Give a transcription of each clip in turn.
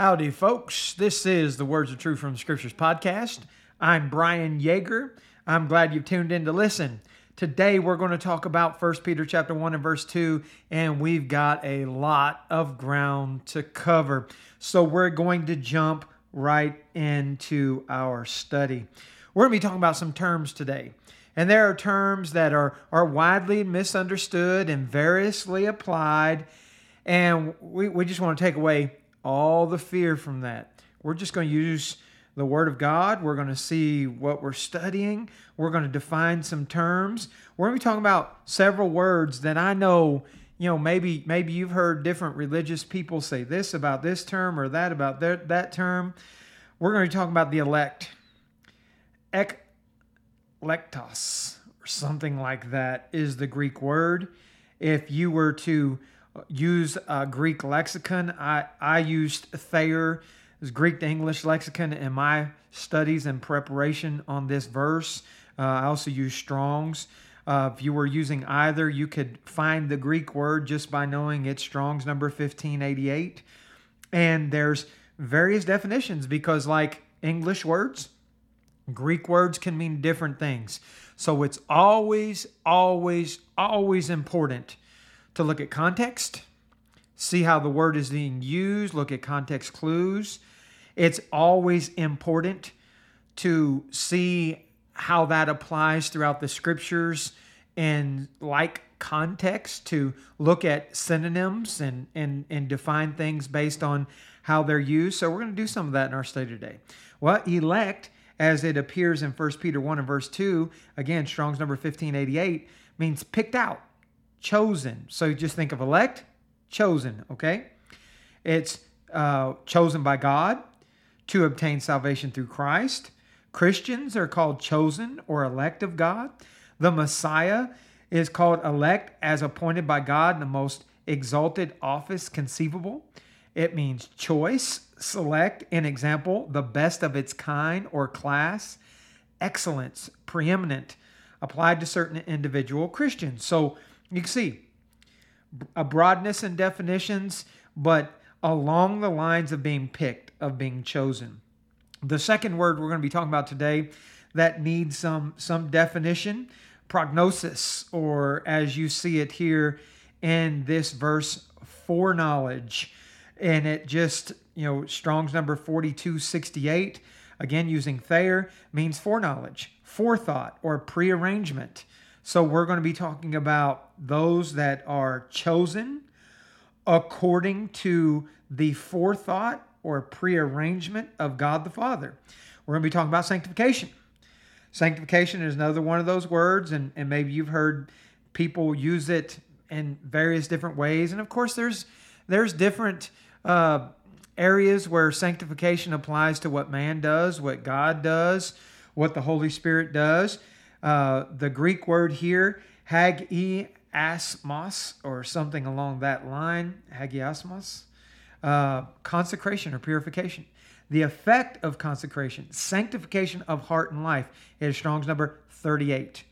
Howdy, folks. This is the Words of Truth from the Scriptures podcast. I'm Brian Yeager. I'm glad you've tuned in to listen. Today we're going to talk about 1 Peter chapter 1 and verse 2 and we've got a lot of ground to cover. So we're going to jump right into our study. We're going to be talking about some terms today. And there are terms that are, are widely misunderstood and variously applied. And we, we just want to take away all the fear from that. We're just going to use the Word of God. We're going to see what we're studying. We're going to define some terms. We're going to be talking about several words that I know, you know, maybe maybe you've heard different religious people say this about this term or that about that, that term. We're going to be talking about the elect. Ek lektos or something like that is the Greek word. If you were to use a Greek lexicon. I, I used Thayer, Greek to English lexicon, in my studies and preparation on this verse. Uh, I also use Strong's. Uh, if you were using either, you could find the Greek word just by knowing it's Strong's number 1588. And there's various definitions because, like English words, Greek words can mean different things. So it's always, always, always important to look at context, see how the word is being used, look at context clues. It's always important to see how that applies throughout the scriptures in like context to look at synonyms and and and define things based on how they're used. So we're going to do some of that in our study today. Well, elect as it appears in 1 Peter 1 and verse 2, again, Strong's number 1588 means picked out chosen. So just think of elect, chosen, okay? It's uh, chosen by God to obtain salvation through Christ. Christians are called chosen or elect of God. The Messiah is called elect as appointed by God in the most exalted office conceivable. It means choice, select, an example, the best of its kind or class, excellence, preeminent, applied to certain individual Christians. So you can see a broadness in definitions, but along the lines of being picked, of being chosen. The second word we're going to be talking about today that needs some some definition, prognosis, or as you see it here in this verse, foreknowledge. And it just, you know, Strong's number 4268, again using Thayer, means foreknowledge, forethought, or prearrangement. So we're going to be talking about those that are chosen according to the forethought or prearrangement of God the Father. We're going to be talking about sanctification. Sanctification is another one of those words, and, and maybe you've heard people use it in various different ways. And of course, there's there's different uh, areas where sanctification applies to what man does, what God does, what the Holy Spirit does. Uh, the Greek word here, hagiasmos, or something along that line, hagiasmos, uh, consecration or purification. The effect of consecration, sanctification of heart and life, is Strong's number 38.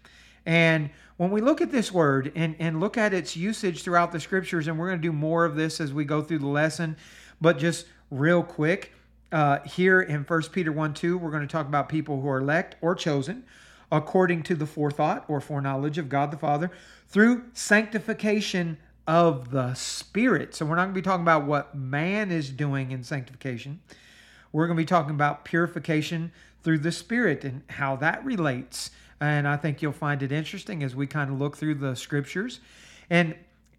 And when we look at this word and, and look at its usage throughout the scriptures, and we're going to do more of this as we go through the lesson, but just real quick, uh, here in 1 Peter 1 2, we're going to talk about people who are elect or chosen according to the forethought or foreknowledge of God the Father through sanctification of the Spirit. So we're not going to be talking about what man is doing in sanctification. We're going to be talking about purification through the Spirit and how that relates. And I think you'll find it interesting as we kind of look through the scriptures. And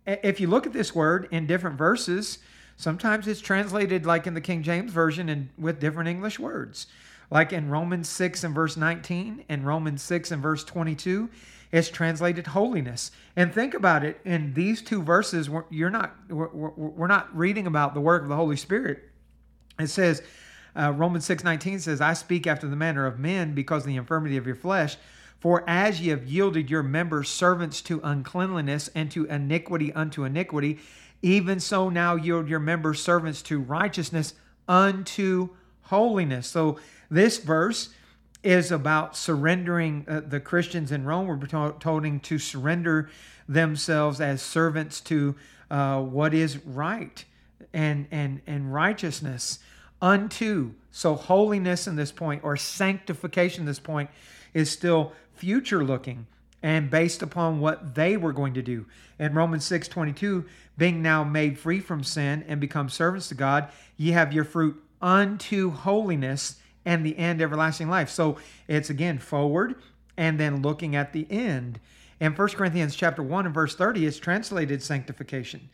if you look at this word in different verses, sometimes it's translated like in the King James Version and with different English words. Like in Romans 6 and verse 19 and Romans 6 and verse 22, it's translated holiness. And think about it in these two verses, you're not we're not reading about the work of the Holy Spirit. It says uh, Romans 6 19 says, I speak after the manner of men because of the infirmity of your flesh. For as ye have yielded your members servants to uncleanliness and to iniquity unto iniquity, even so now yield your members servants to righteousness unto holiness. So this verse is about surrendering uh, the Christians in Rome. were told to surrender themselves as servants to uh, what is right and and and righteousness unto. So holiness in this point or sanctification this point is still future looking and based upon what they were going to do. In Romans 6 22, being now made free from sin and become servants to God, ye have your fruit unto holiness and the end everlasting life. So it's again forward and then looking at the end. In 1 Corinthians chapter 1 and verse 30, it's translated sanctification.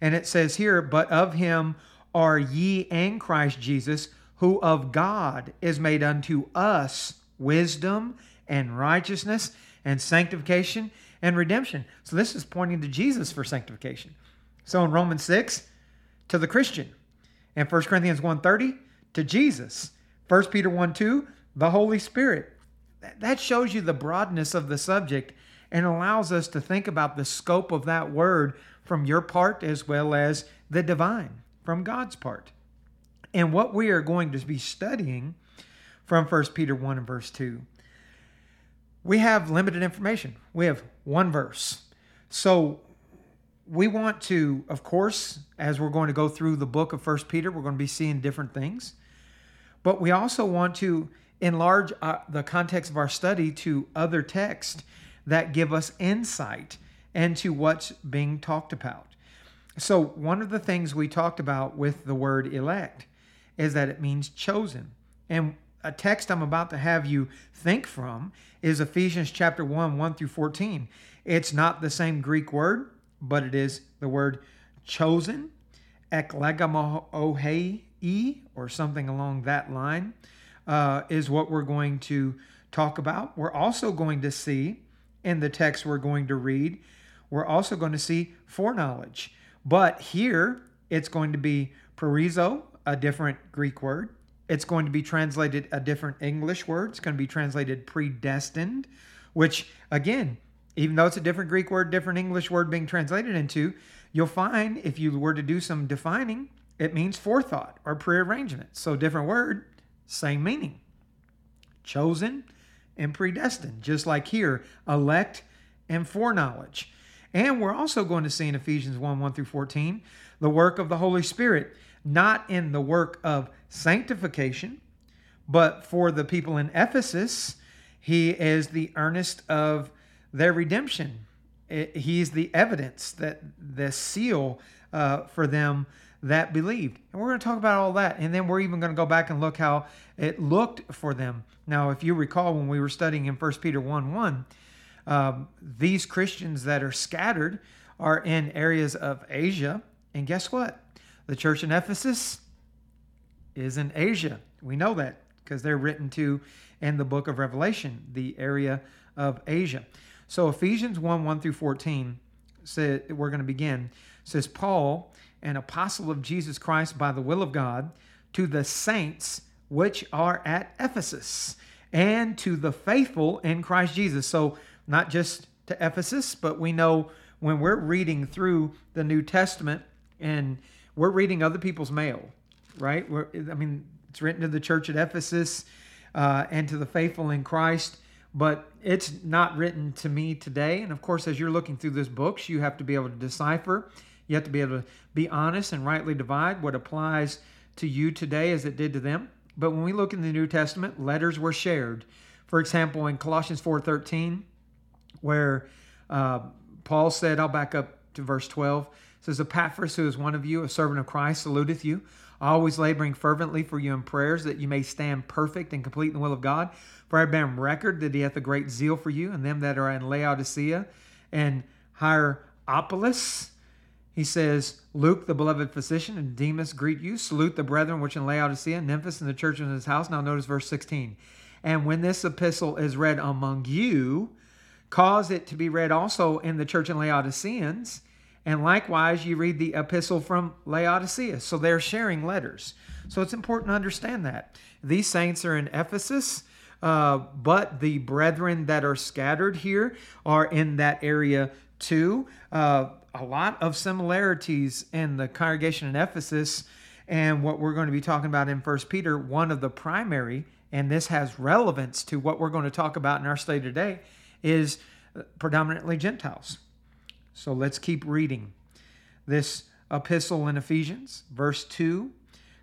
And it says here, but of him are ye and Christ Jesus, who of God is made unto us wisdom and righteousness and sanctification and redemption. So this is pointing to Jesus for sanctification. So in Romans 6, to the Christian. And 1 Corinthians 1.30, to Jesus. 1 Peter 1 2, the Holy Spirit. That shows you the broadness of the subject and allows us to think about the scope of that word from your part as well as the divine from God's part. And what we are going to be studying from 1 Peter 1 and verse 2, we have limited information. We have one verse. So we want to, of course, as we're going to go through the book of 1 Peter, we're going to be seeing different things. But we also want to enlarge uh, the context of our study to other texts that give us insight into what's being talked about. So, one of the things we talked about with the word elect is that it means chosen. And a text I'm about to have you think from is Ephesians chapter 1, 1 through 14. It's not the same Greek word, but it is the word chosen, eklegamohei, or something along that line, uh, is what we're going to talk about. We're also going to see in the text we're going to read, we're also going to see foreknowledge. But here it's going to be perizo, a different Greek word. It's going to be translated a different English word. It's going to be translated predestined, which again, even though it's a different Greek word, different English word being translated into, you'll find if you were to do some defining, it means forethought or prearrangement. So different word, same meaning. Chosen and predestined, just like here, elect and foreknowledge. And we're also going to see in Ephesians 1 1 through 14 the work of the Holy Spirit, not in the work of sanctification, but for the people in Ephesus, he is the earnest of their redemption. He's the evidence that the seal uh, for them that believed. And we're going to talk about all that. And then we're even going to go back and look how it looked for them. Now, if you recall when we were studying in 1 Peter 1 1, um, these Christians that are scattered are in areas of Asia. And guess what? The church in Ephesus is in Asia. We know that because they're written to in the book of Revelation, the area of Asia. So Ephesians 1 1 through 14, say, we're going to begin, says, Paul, an apostle of Jesus Christ by the will of God, to the saints which are at Ephesus, and to the faithful in Christ Jesus. So, not just to Ephesus, but we know when we're reading through the New Testament and we're reading other people's mail, right? We're, I mean, it's written to the church at Ephesus uh, and to the faithful in Christ, but it's not written to me today. And of course, as you're looking through this books, you have to be able to decipher you have to be able to be honest and rightly divide what applies to you today as it did to them. But when we look in the New Testament, letters were shared. For example, in Colossians 4:13, where uh, Paul said, I'll back up to verse 12, says, Epaphras, who is one of you, a servant of Christ, saluteth you, always laboring fervently for you in prayers, that you may stand perfect and complete in the will of God. For I bear record that he hath a great zeal for you, and them that are in Laodicea and Hierapolis he says, Luke, the beloved physician, and Demas greet you. Salute the brethren which in Laodicea, Nymphas, and the church in his house. Now notice verse 16. And when this epistle is read among you, cause it to be read also in the church in Laodiceans. And likewise, you read the epistle from Laodicea. So they're sharing letters. So it's important to understand that. These saints are in Ephesus, uh, but the brethren that are scattered here are in that area too. Uh, a lot of similarities in the congregation in Ephesus and what we're going to be talking about in First Peter. One of the primary, and this has relevance to what we're going to talk about in our study today, is predominantly Gentiles. So let's keep reading this epistle in Ephesians, verse 2.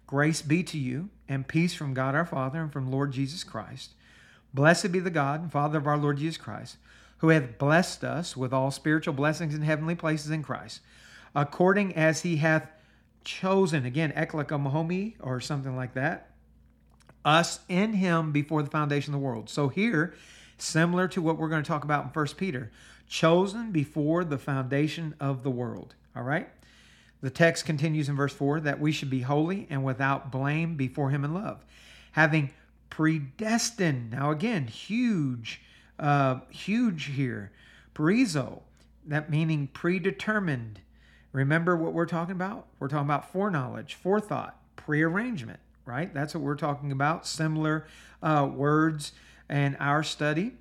Grace be to you, and peace from God our Father and from Lord Jesus Christ. Blessed be the God and Father of our Lord Jesus Christ, who hath blessed us with all spiritual blessings in heavenly places in Christ, according as he hath chosen, again, eklikomohomi or something like that, us in him before the foundation of the world. So here, similar to what we're going to talk about in First Peter, chosen before the foundation of the world. All right? The text continues in verse 4 that we should be holy and without blame before him in love, having predestined. Now, again, huge, uh, huge here. Perizo, that meaning predetermined. Remember what we're talking about? We're talking about foreknowledge, forethought, prearrangement, right? That's what we're talking about. Similar uh, words in our study.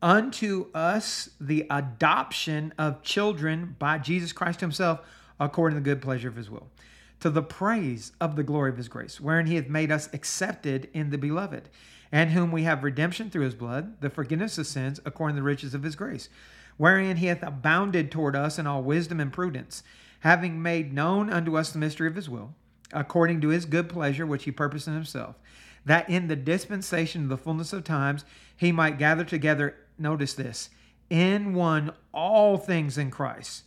Unto us the adoption of children by Jesus Christ Himself according to the good pleasure of his will, to the praise of the glory of his grace, wherein he hath made us accepted in the beloved, and whom we have redemption through his blood, the forgiveness of sins, according to the riches of his grace, wherein he hath abounded toward us in all wisdom and prudence, having made known unto us the mystery of his will, according to his good pleasure which he purposed in himself, that in the dispensation of the fullness of times he might gather together, notice this, in one all things in Christ,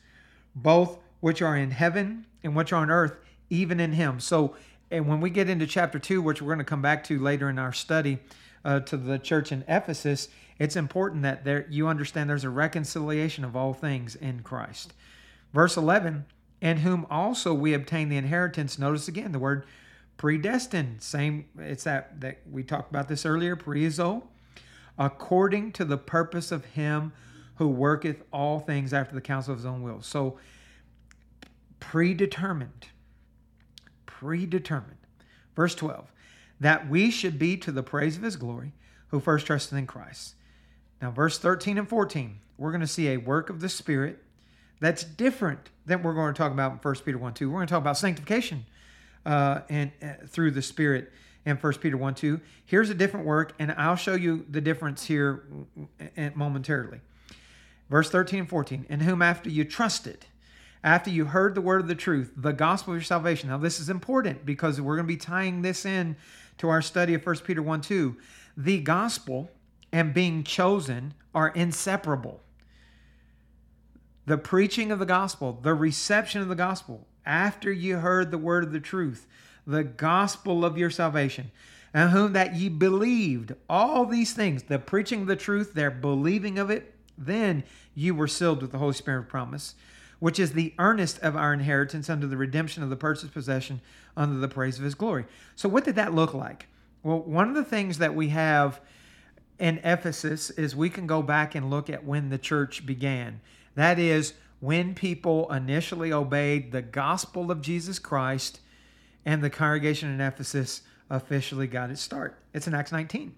both which are in heaven and which are on earth, even in him. So, and when we get into chapter two, which we're going to come back to later in our study uh, to the church in Ephesus, it's important that there you understand there's a reconciliation of all things in Christ. Verse 11, and whom also we obtain the inheritance. Notice again the word predestined. Same, it's that that we talked about this earlier, Prizo, according to the purpose of him who worketh all things after the counsel of his own will. So predetermined. Predetermined. Verse 12, that we should be to the praise of his glory who first trusted in Christ. Now, verse 13 and 14, we're going to see a work of the Spirit that's different than we're going to talk about in 1 Peter 1 2. We're going to talk about sanctification uh, and uh, through the Spirit in 1 Peter 1 2. Here's a different work, and I'll show you the difference here momentarily. Verse 13 and 14, in whom after you trusted, after you heard the word of the truth, the gospel of your salvation. Now, this is important because we're going to be tying this in to our study of 1 Peter 1 2. The gospel and being chosen are inseparable. The preaching of the gospel, the reception of the gospel, after you heard the word of the truth, the gospel of your salvation, and whom that ye believed, all these things, the preaching of the truth, their believing of it, then you were sealed with the Holy Spirit of promise which is the earnest of our inheritance under the redemption of the purchased possession under the praise of his glory. So, what did that look like? Well, one of the things that we have in Ephesus is we can go back and look at when the church began. That is, when people initially obeyed the gospel of Jesus Christ and the congregation in Ephesus officially got its start. It's in Acts 19.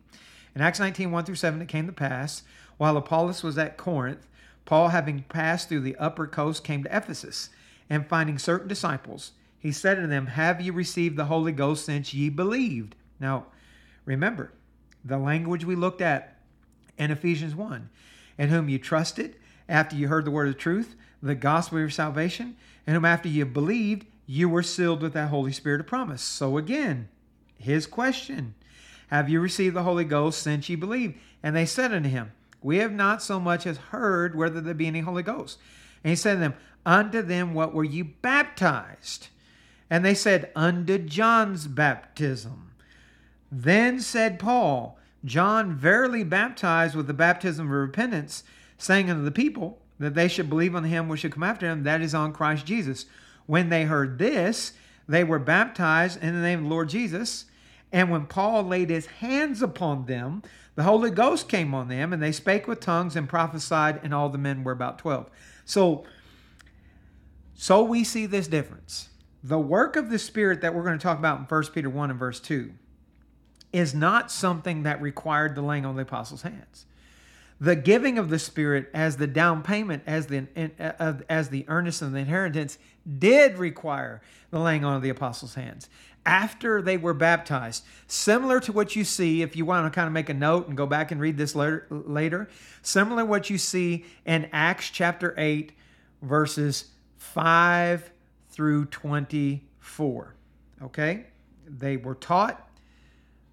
In Acts 19, 1 through 7, it came to pass, while Apollos was at Corinth, Paul, having passed through the upper coast, came to Ephesus, and finding certain disciples, he said to them, Have ye received the Holy Ghost since ye believed? Now, remember the language we looked at in Ephesians 1 in whom you trusted after you heard the word of truth, the gospel of your salvation, in whom after you believed, you were sealed with that Holy Spirit of promise. So again, his question Have you received the Holy Ghost since ye believed? And they said unto him, we have not so much as heard whether there be any Holy Ghost. And he said to them, Unto them what were you baptized? And they said, Unto John's baptism. Then said Paul, John verily baptized with the baptism of repentance, saying unto the people that they should believe on him which should come after him, that is on Christ Jesus. When they heard this, they were baptized in the name of the Lord Jesus. And when Paul laid his hands upon them, the Holy Ghost came on them, and they spake with tongues and prophesied, and all the men were about 12. So, so we see this difference. The work of the Spirit that we're going to talk about in 1 Peter 1 and verse 2 is not something that required the laying on of the apostles' hands. The giving of the Spirit as the down payment, as the uh, as the earnest of the inheritance, did require the laying on of the apostles' hands after they were baptized. Similar to what you see, if you want to kind of make a note and go back and read this later, later similar to what you see in Acts chapter 8, verses 5 through 24. Okay? they were taught,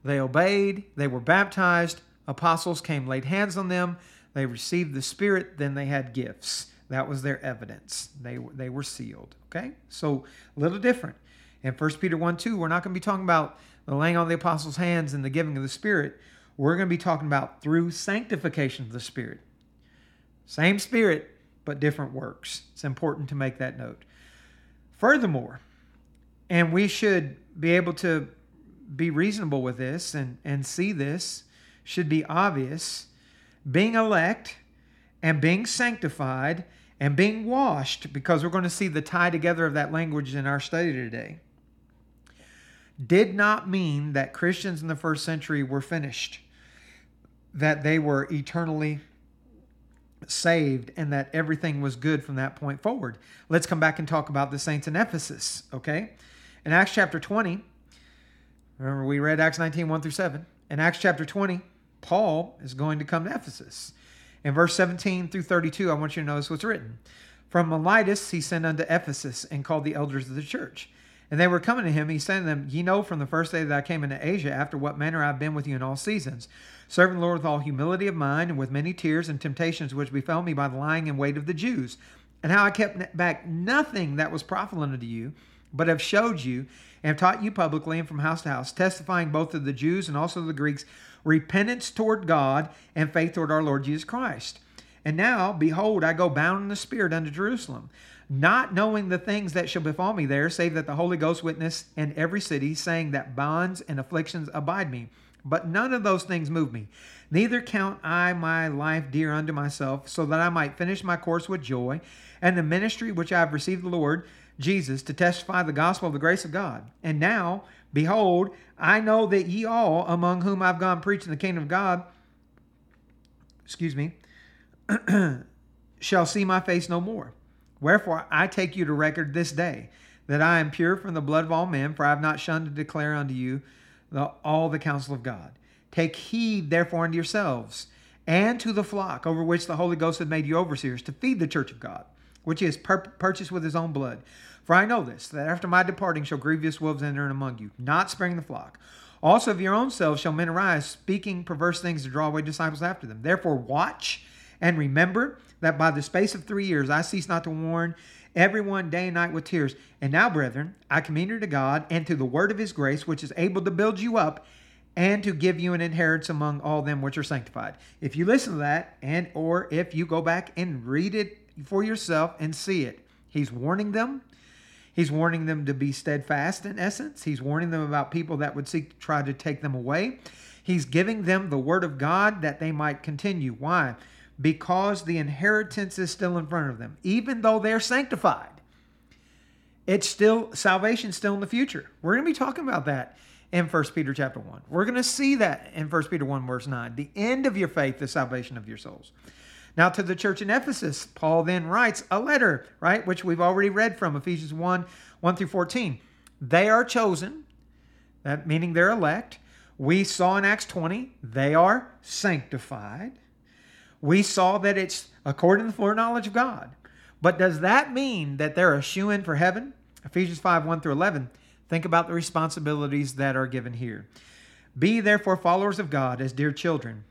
they obeyed, they were baptized, apostles came, laid hands on them, they received the Spirit, then they had gifts. That was their evidence. They, they were sealed. Okay? So a little different. In 1 Peter 1 2, we're not going to be talking about the laying on the apostles' hands and the giving of the Spirit. We're going to be talking about through sanctification of the Spirit. Same Spirit, but different works. It's important to make that note. Furthermore, and we should be able to be reasonable with this and, and see this, should be obvious. Being elect and being sanctified and being washed, because we're going to see the tie together of that language in our study today, did not mean that Christians in the first century were finished, that they were eternally saved, and that everything was good from that point forward. Let's come back and talk about the saints in Ephesus, okay? In Acts chapter 20, remember we read Acts 19, 1 through 7. In Acts chapter 20, Paul is going to come to Ephesus. In verse 17 through 32, I want you to notice what's written. From Miletus he sent unto Ephesus and called the elders of the church. And they were coming to him. He said to them, Ye know from the first day that I came into Asia, after what manner I have been with you in all seasons, serving the Lord with all humility of mind, and with many tears and temptations which befell me by the lying and weight of the Jews, and how I kept back nothing that was profitable unto you, but have showed you, and have taught you publicly and from house to house, testifying both to the Jews and also to the Greeks, repentance toward God and faith toward our Lord Jesus Christ. And now, behold, I go bound in the Spirit unto Jerusalem not knowing the things that shall befall me there, save that the Holy Ghost witness in every city, saying that bonds and afflictions abide me. But none of those things move me. Neither count I my life dear unto myself, so that I might finish my course with joy, and the ministry which I have received the Lord Jesus to testify the gospel of the grace of God. And now, behold, I know that ye all, among whom I've gone preaching the kingdom of God, excuse me, shall see my face no more. Wherefore I take you to record this day that I am pure from the blood of all men, for I have not shunned to declare unto you the, all the counsel of God. Take heed therefore unto yourselves and to the flock over which the Holy Ghost hath made you overseers to feed the church of God, which he has pur- purchased with his own blood. For I know this, that after my departing shall grievous wolves enter in among you, not sparing the flock. Also of your own selves shall men arise, speaking perverse things to draw away disciples after them. Therefore watch and remember that by the space of three years I cease not to warn everyone day and night with tears. And now, brethren, I commend you to God and to the word of his grace, which is able to build you up and to give you an inheritance among all them which are sanctified. If you listen to that, and or if you go back and read it for yourself and see it, he's warning them. He's warning them to be steadfast in essence. He's warning them about people that would seek to try to take them away. He's giving them the word of God that they might continue. Why? Because the inheritance is still in front of them. Even though they're sanctified, it's still salvation's still in the future. We're going to be talking about that in 1 Peter chapter 1. We're going to see that in 1 Peter 1 verse 9. The end of your faith, the salvation of your souls. Now to the church in Ephesus, Paul then writes a letter, right, which we've already read from Ephesians 1, 1 through 14. They are chosen, that meaning they're elect. We saw in Acts 20, they are sanctified we saw that it's according to the foreknowledge of God. But does that mean that they're a shoe in for heaven? Ephesians 5 1 through 11. Think about the responsibilities that are given here. Be therefore followers of God as dear children,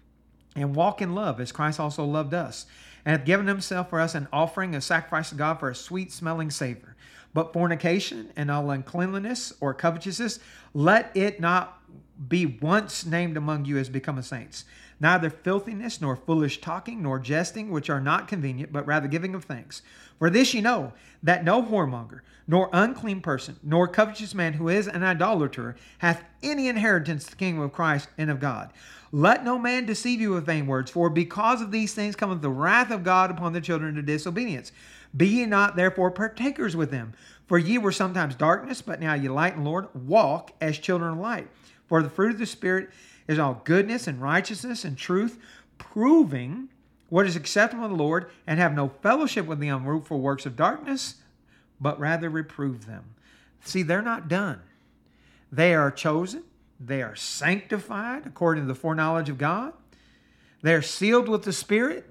and walk in love as Christ also loved us, and hath given himself for us an offering, a sacrifice to God for a sweet smelling savor. But fornication and all uncleanliness or covetousness, let it not be once named among you as become a saints neither filthiness, nor foolish talking, nor jesting, which are not convenient, but rather giving of thanks. For this ye know, that no whoremonger, nor unclean person, nor covetous man who is an idolater, hath any inheritance in the kingdom of Christ and of God. Let no man deceive you with vain words, for because of these things cometh the wrath of God upon the children of disobedience. Be ye not therefore partakers with them. For ye were sometimes darkness, but now ye light and Lord. Walk as children of light. For the fruit of the Spirit is all goodness and righteousness and truth, proving what is acceptable to the Lord, and have no fellowship with the unfruitful works of darkness, but rather reprove them. See, they're not done. They are chosen, they are sanctified according to the foreknowledge of God, they're sealed with the Spirit.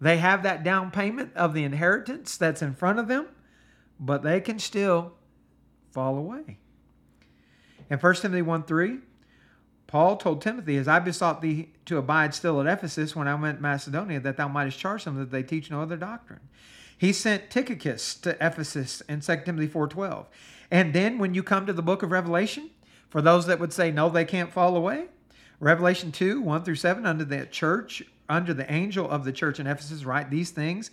They have that down payment of the inheritance that's in front of them, but they can still fall away. In 1 Timothy 1 3, Paul told Timothy, As I besought thee to abide still at Ephesus when I went to Macedonia, that thou mightest charge them that they teach no other doctrine. He sent Tychicus to Ephesus in 2 Timothy 4.12. And then when you come to the book of Revelation, for those that would say, no, they can't fall away, Revelation 2, 1 through 7, under the church, under the angel of the church in Ephesus, write these things.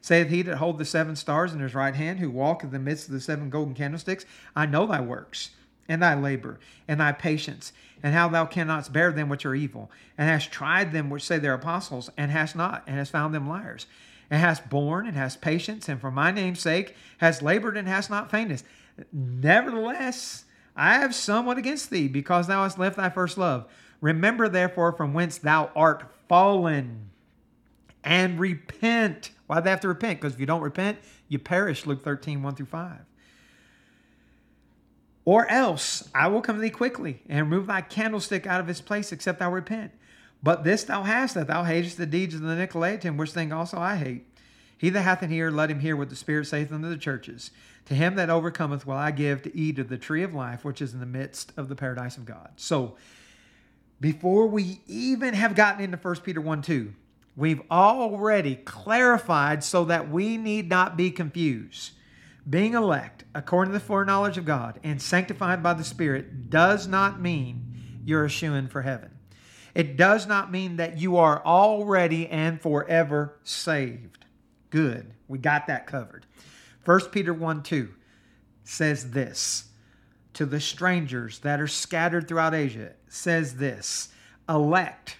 Saith he that hold the seven stars in his right hand, who walk in the midst of the seven golden candlesticks, I know thy works and thy labor, and thy patience, and how thou cannot bear them which are evil, and hast tried them which say they're apostles, and hast not, and hast found them liars, and hast borne, and hast patience, and for my name's sake hast labored, and hast not fainted. Nevertheless, I have somewhat against thee, because thou hast left thy first love. Remember therefore from whence thou art fallen, and repent. Why do they have to repent? Because if you don't repent, you perish. Luke 13, 1 through 5. Or else I will come to thee quickly and remove thy candlestick out of its place, except thou repent. But this thou hast, that thou hatest the deeds of the Nicolaitans, which thing also I hate. He that hath an ear, let him hear what the Spirit saith unto the churches. To him that overcometh will I give to eat of the tree of life, which is in the midst of the paradise of God. So, before we even have gotten into 1 Peter 1 2, we've already clarified so that we need not be confused. Being elect according to the foreknowledge of God and sanctified by the Spirit does not mean you're a shoe in for heaven. It does not mean that you are already and forever saved. Good. We got that covered. 1 Peter 1 2 says this to the strangers that are scattered throughout Asia, says this elect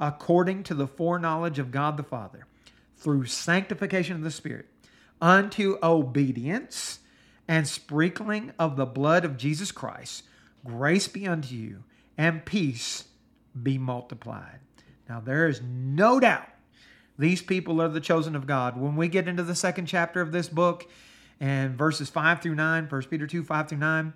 according to the foreknowledge of God the Father through sanctification of the Spirit unto obedience and sprinkling of the blood of Jesus Christ, grace be unto you, and peace be multiplied. Now, there is no doubt these people are the chosen of God. When we get into the second chapter of this book and verses 5 through 9, 1 Peter 2 5 through 9,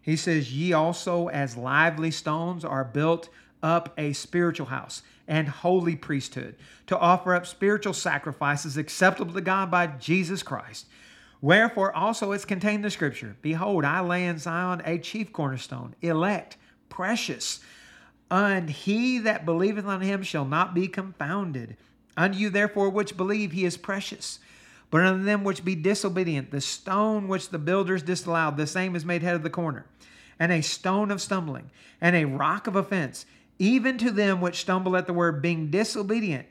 he says, Ye also, as lively stones, are built up a spiritual house and holy priesthood to offer up spiritual sacrifices acceptable to God by Jesus Christ. Wherefore also it's contained in the scripture Behold, I lay in Zion a chief cornerstone, elect, precious, and he that believeth on him shall not be confounded. Unto you, therefore, which believe, he is precious. But unto them which be disobedient, the stone which the builders disallowed, the same is made head of the corner, and a stone of stumbling, and a rock of offense even to them which stumble at the word, being disobedient,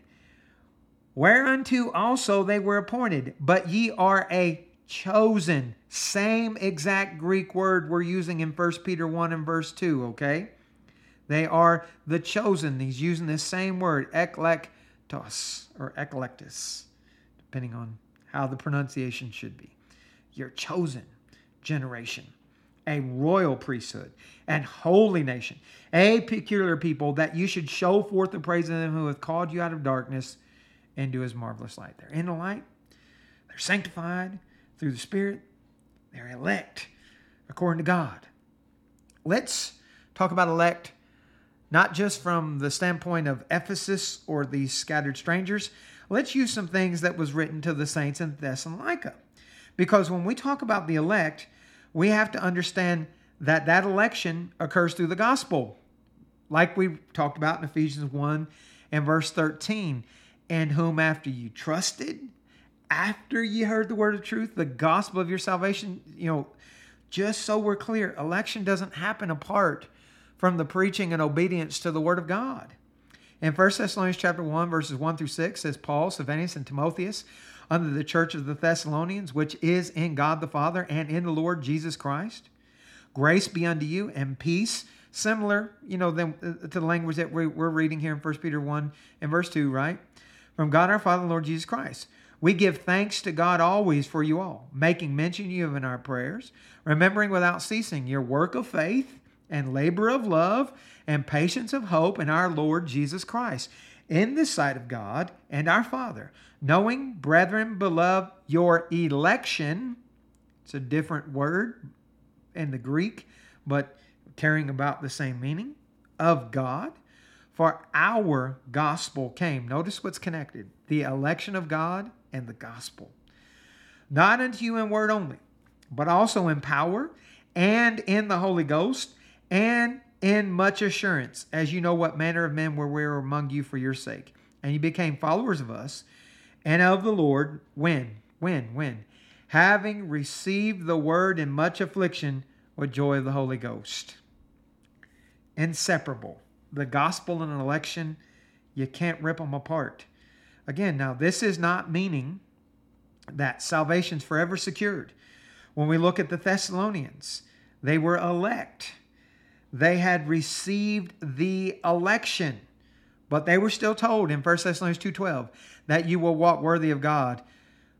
whereunto also they were appointed. But ye are a chosen. Same exact Greek word we're using in 1 Peter 1 and verse 2, okay? They are the chosen. He's using the same word, eklektos or eklektis, depending on how the pronunciation should be. You're chosen generation a royal priesthood and holy nation, a peculiar people, that you should show forth the praise of him who hath called you out of darkness into his marvelous light. They're in the light, they're sanctified through the Spirit, they're elect according to God. Let's talk about elect not just from the standpoint of Ephesus or these scattered strangers. Let's use some things that was written to the saints in Thessalonica. Because when we talk about the elect, we have to understand that that election occurs through the gospel, like we talked about in Ephesians 1 and verse 13. And whom after you trusted, after you heard the word of truth, the gospel of your salvation, you know, just so we're clear, election doesn't happen apart from the preaching and obedience to the word of God. In 1 Thessalonians chapter 1, verses 1 through 6, says Paul, Silvanus, and Timotheus, under the church of the Thessalonians, which is in God the Father and in the Lord Jesus Christ. Grace be unto you and peace. Similar, you know, uh, to the language that we're reading here in 1 Peter 1 and verse 2, right? From God our Father, and Lord Jesus Christ. We give thanks to God always for you all, making mention of you in our prayers, remembering without ceasing your work of faith and labor of love and patience of hope in our Lord Jesus Christ in the sight of God and our Father, knowing, brethren, beloved, your election. It's a different word in the Greek, but carrying about the same meaning of God. For our gospel came. Notice what's connected the election of God and the gospel. Not unto you in word only, but also in power and in the Holy Ghost and in much assurance, as you know what manner of men were we among you for your sake. And you became followers of us and of the Lord when, when, when, having received the word in much affliction with joy of the Holy Ghost. Inseparable. The gospel and election, you can't rip them apart. Again, now this is not meaning that salvation's forever secured. When we look at the Thessalonians, they were elect. They had received the election, but they were still told in 1 Thessalonians 2:12 that you will walk worthy of God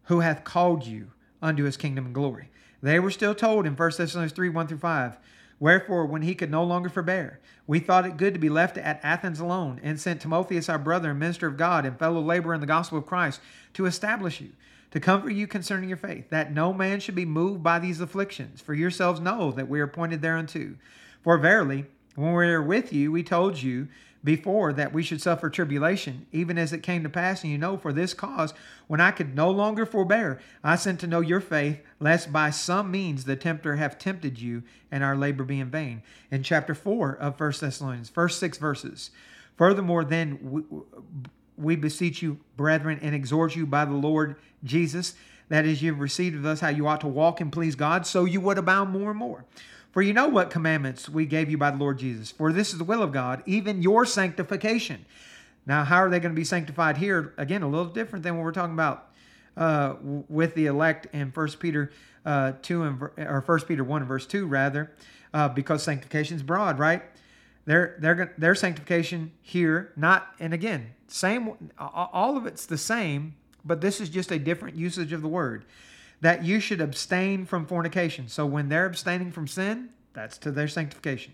who hath called you unto his kingdom and glory. They were still told in 1 Thessalonians 3 1 through 5. Wherefore, when he could no longer forbear, we thought it good to be left at Athens alone, and sent Timotheus, our brother and minister of God, and fellow laborer in the gospel of Christ, to establish you, to comfort you concerning your faith, that no man should be moved by these afflictions. For yourselves know that we are appointed thereunto. For verily, when we were with you, we told you before that we should suffer tribulation, even as it came to pass. And you know, for this cause, when I could no longer forbear, I sent to know your faith, lest by some means the tempter have tempted you, and our labor be in vain. In chapter 4 of 1 Thessalonians, first six verses. Furthermore, then we, we beseech you, brethren, and exhort you by the Lord Jesus, that as you have received of us how you ought to walk and please God, so you would abound more and more. For you know what commandments we gave you by the Lord Jesus. For this is the will of God, even your sanctification. Now, how are they going to be sanctified here? Again, a little different than what we're talking about uh, with the elect in First Peter uh, two and or First Peter one and verse two, rather, uh, because sanctification is broad, right? Their their their sanctification here, not and again, same. All of it's the same, but this is just a different usage of the word that you should abstain from fornication. So when they're abstaining from sin, that's to their sanctification.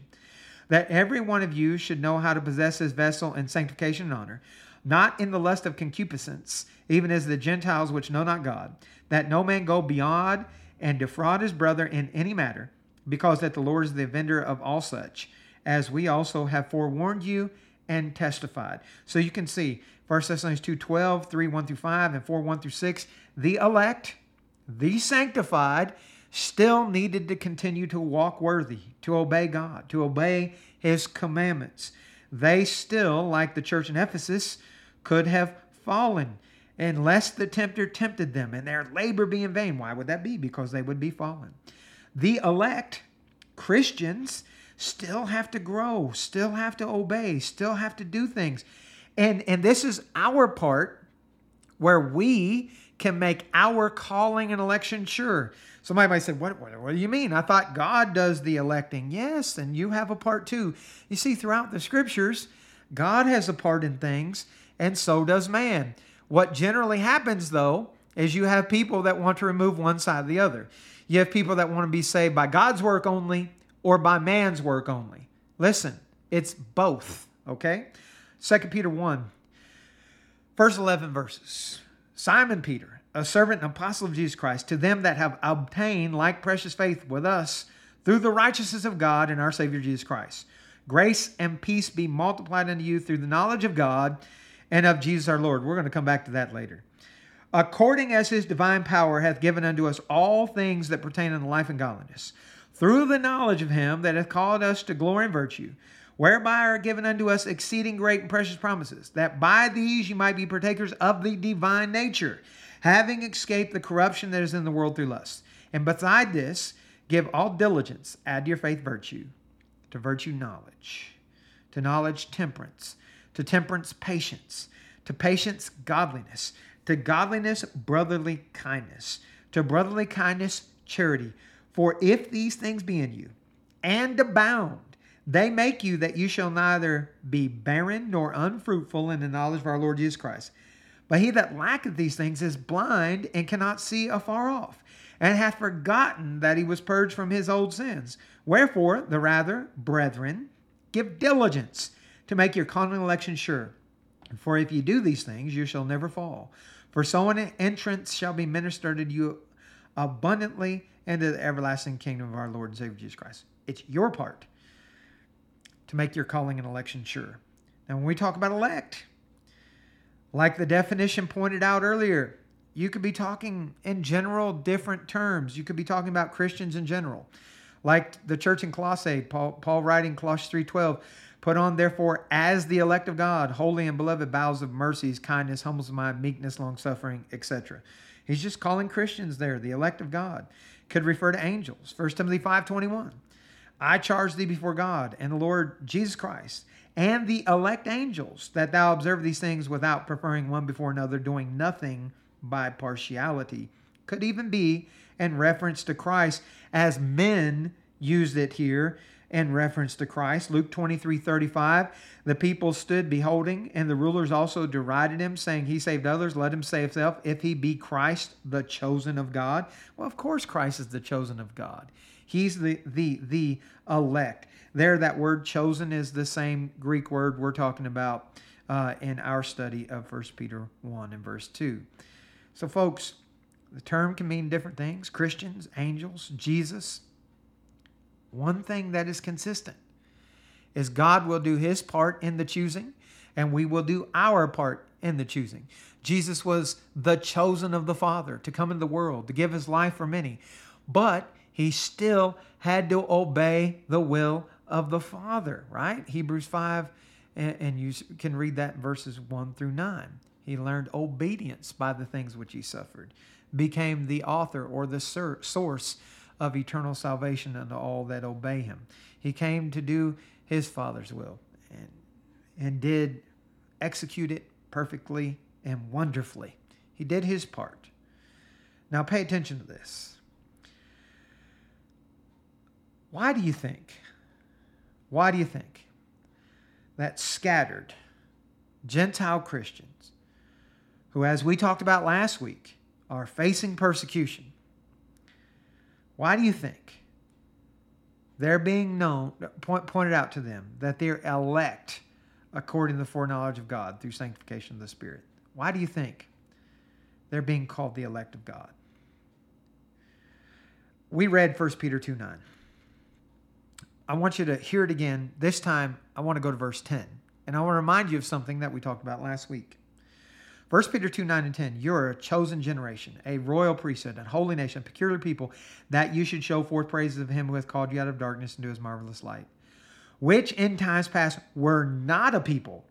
That every one of you should know how to possess his vessel in sanctification and honor, not in the lust of concupiscence, even as the Gentiles which know not God, that no man go beyond and defraud his brother in any matter, because that the Lord is the avenger of all such, as we also have forewarned you and testified. So you can see 1 Thessalonians 2 12, 3 1 through 5, and 4 1 through 6, the elect the sanctified, still needed to continue to walk worthy, to obey God, to obey His commandments. They still, like the church in Ephesus, could have fallen unless the tempter tempted them and their labor be in vain. Why would that be? Because they would be fallen. The elect, Christians, still have to grow, still have to obey, still have to do things. And, and this is our part where we can make our calling and election sure. Somebody might say, what, what, what do you mean? I thought God does the electing. Yes, and you have a part too. You see, throughout the scriptures, God has a part in things, and so does man. What generally happens, though, is you have people that want to remove one side or the other. You have people that want to be saved by God's work only or by man's work only. Listen, it's both, okay? 2 Peter 1, first 11 verses. Simon Peter, a servant and apostle of Jesus Christ, to them that have obtained like precious faith with us through the righteousness of God and our Savior Jesus Christ. Grace and peace be multiplied unto you through the knowledge of God and of Jesus our Lord. We're going to come back to that later. According as his divine power hath given unto us all things that pertain unto life and godliness, through the knowledge of him that hath called us to glory and virtue whereby are given unto us exceeding great and precious promises, that by these you might be partakers of the divine nature, having escaped the corruption that is in the world through lust. And beside this, give all diligence, add to your faith virtue, to virtue knowledge, to knowledge temperance, to temperance patience, to patience godliness, to godliness brotherly kindness, to brotherly kindness charity. For if these things be in you, and abound, they make you that you shall neither be barren nor unfruitful in the knowledge of our Lord Jesus Christ. But he that lacketh these things is blind and cannot see afar off, and hath forgotten that he was purged from his old sins. Wherefore, the rather, brethren, give diligence to make your common election sure. For if you do these things, you shall never fall. For so an entrance shall be ministered to you abundantly into the everlasting kingdom of our Lord and Savior Jesus Christ. It's your part to make your calling and election sure. Now, when we talk about elect, like the definition pointed out earlier, you could be talking in general different terms. You could be talking about Christians in general. Like the church in Colossae, Paul, Paul writing Colossians 3.12, Put on, therefore, as the elect of God, holy and beloved bowels of mercies, kindness, humbleness of mind, meekness, long suffering, etc. He's just calling Christians there, the elect of God. Could refer to angels. 1 Timothy 5.21. I charge thee before God and the Lord Jesus Christ and the elect angels that thou observe these things without preferring one before another, doing nothing by partiality. Could even be in reference to Christ as men used it here in reference to Christ. Luke 23 35. The people stood beholding, and the rulers also derided him, saying, He saved others, let him save himself, if he be Christ, the chosen of God. Well, of course, Christ is the chosen of God. He's the the the elect. There, that word chosen is the same Greek word we're talking about uh, in our study of 1 Peter 1 and verse 2. So, folks, the term can mean different things Christians, angels, Jesus, one thing that is consistent is God will do his part in the choosing, and we will do our part in the choosing. Jesus was the chosen of the Father to come into the world, to give his life for many, but he still had to obey the will of the Father, right? Hebrews 5, and, you can read that verses 1 through 9. He learned obedience by the things which he suffered, became the author or the source of eternal salvation unto all that obey him. He came to do his Father's will and, and did execute it perfectly and wonderfully. He did his part. Now, pay attention to this. Why do you think? Why do you think that scattered Gentile Christians, who, as we talked about last week, are facing persecution, why do you think they're being known, point, pointed out to them that they're elect according to the foreknowledge of God through sanctification of the Spirit? Why do you think they're being called the elect of God? We read 1 Peter 2 9. I want you to hear it again. This time, I want to go to verse 10. And I want to remind you of something that we talked about last week. 1 Peter 2 9 and 10. You're a chosen generation, a royal priesthood, a holy nation, a peculiar people, that you should show forth praises of him who hath called you out of darkness into his marvelous light, which in times past were not a people,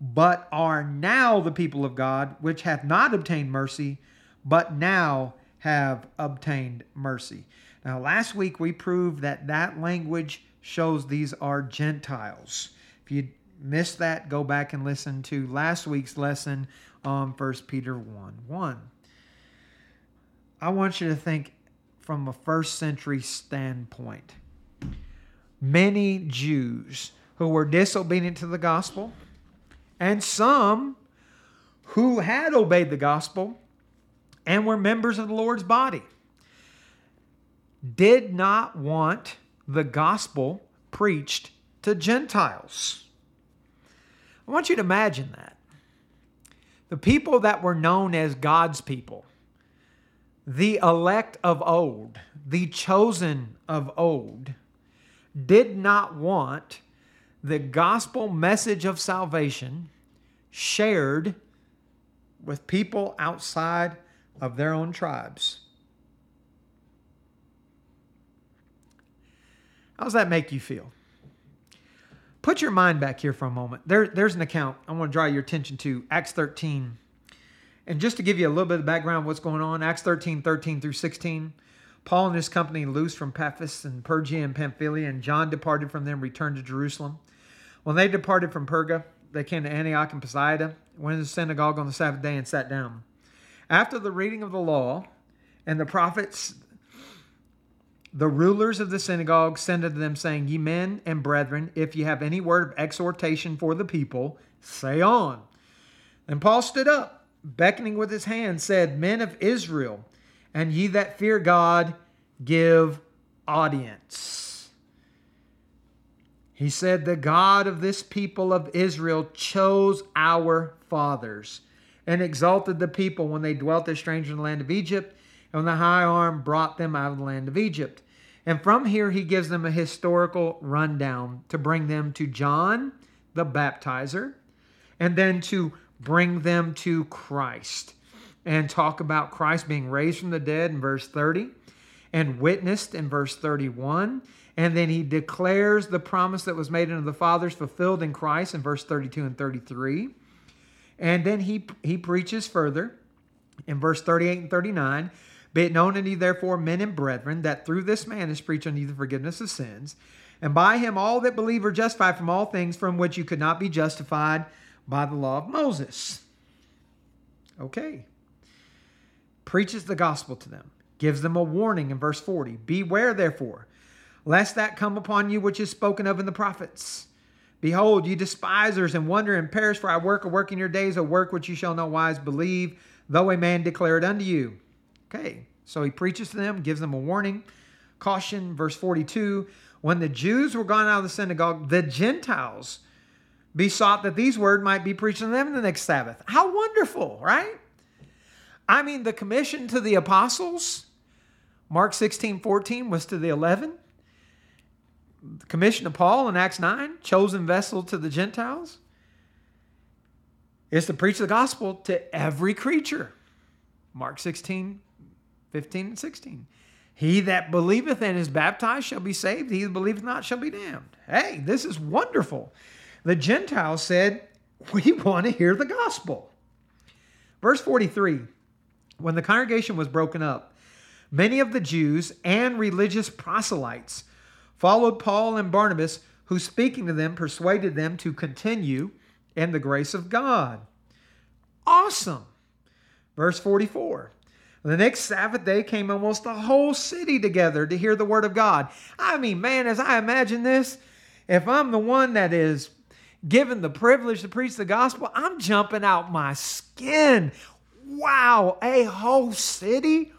but are now the people of God, which hath not obtained mercy, but now have obtained mercy. Now, last week we proved that that language shows these are Gentiles. If you missed that, go back and listen to last week's lesson on 1 Peter 1 1. I want you to think from a first century standpoint. Many Jews who were disobedient to the gospel, and some who had obeyed the gospel and were members of the Lord's body, did not want the gospel preached to Gentiles. I want you to imagine that. The people that were known as God's people, the elect of old, the chosen of old, did not want the gospel message of salvation shared with people outside of their own tribes. How does that make you feel? Put your mind back here for a moment. There, there's an account I want to draw your attention to, Acts 13. And just to give you a little bit of background what's going on, Acts 13, 13 through 16. Paul and his company loosed from Paphos and Pergia and Pamphylia, and John departed from them, returned to Jerusalem. When they departed from Perga, they came to Antioch and Pisidia, went to the synagogue on the Sabbath day, and sat down. After the reading of the law and the prophets, the rulers of the synagogue sent unto them, saying, Ye men and brethren, if ye have any word of exhortation for the people, say on. And Paul stood up, beckoning with his hand, said, Men of Israel, and ye that fear God, give audience. He said, The God of this people of Israel chose our fathers and exalted the people when they dwelt as strangers in the land of Egypt and when the high arm brought them out of the land of Egypt. And from here, he gives them a historical rundown to bring them to John the baptizer and then to bring them to Christ and talk about Christ being raised from the dead in verse 30 and witnessed in verse 31. And then he declares the promise that was made unto the fathers fulfilled in Christ in verse 32 and 33. And then he, he preaches further in verse 38 and 39 Be it known unto you, therefore, men and brethren, that through this man is preached unto you the forgiveness of sins. And by him all that believe are justified from all things from which you could not be justified by the law of Moses. Okay. Preaches the gospel to them, gives them a warning in verse 40 Beware, therefore, lest that come upon you which is spoken of in the prophets. Behold, ye despisers, and wonder and perish, for I work a work in your days, a work which you shall no wise believe, though a man declare it unto you. Okay, so he preaches to them, gives them a warning. Caution, verse 42 When the Jews were gone out of the synagogue, the Gentiles besought that these words might be preached to them the next Sabbath. How wonderful, right? I mean, the commission to the apostles, Mark 16, 14, was to the 11. The commission to Paul in Acts 9, chosen vessel to the Gentiles, is to preach the gospel to every creature. Mark 16, 15, and 16. He that believeth and is baptized shall be saved. He that believeth not shall be damned. Hey, this is wonderful. The Gentiles said, We want to hear the gospel. Verse 43 When the congregation was broken up, many of the Jews and religious proselytes followed Paul and Barnabas, who speaking to them persuaded them to continue in the grace of God. Awesome. Verse 44. The next Sabbath day came almost the whole city together to hear the word of God. I mean, man, as I imagine this, if I'm the one that is given the privilege to preach the gospel, I'm jumping out my skin. Wow, a whole city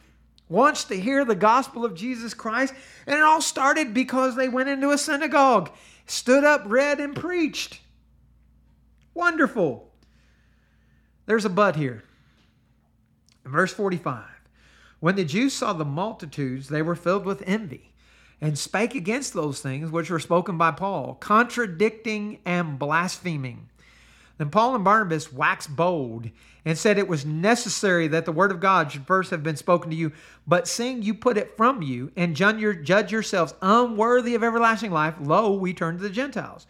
wants to hear the gospel of Jesus Christ. And it all started because they went into a synagogue, stood up, read, and preached. Wonderful. There's a but here. In verse 45 When the Jews saw the multitudes, they were filled with envy and spake against those things which were spoken by Paul, contradicting and blaspheming. Then Paul and Barnabas waxed bold and said it was necessary that the word of God should first have been spoken to you, but seeing you put it from you and judge yourselves unworthy of everlasting life, lo, we turn to the Gentiles.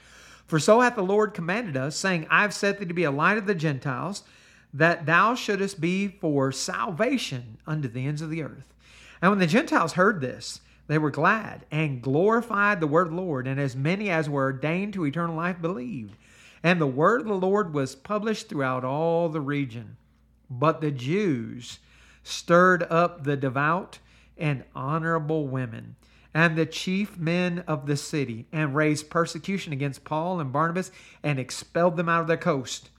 For so hath the Lord commanded us, saying, I have set thee to be a light of the Gentiles, that thou shouldest be for salvation unto the ends of the earth. And when the Gentiles heard this, they were glad and glorified the word of the Lord, and as many as were ordained to eternal life believed. And the word of the Lord was published throughout all the region. But the Jews stirred up the devout and honorable women and the chief men of the city and raised persecution against Paul and Barnabas and expelled them out of their coast.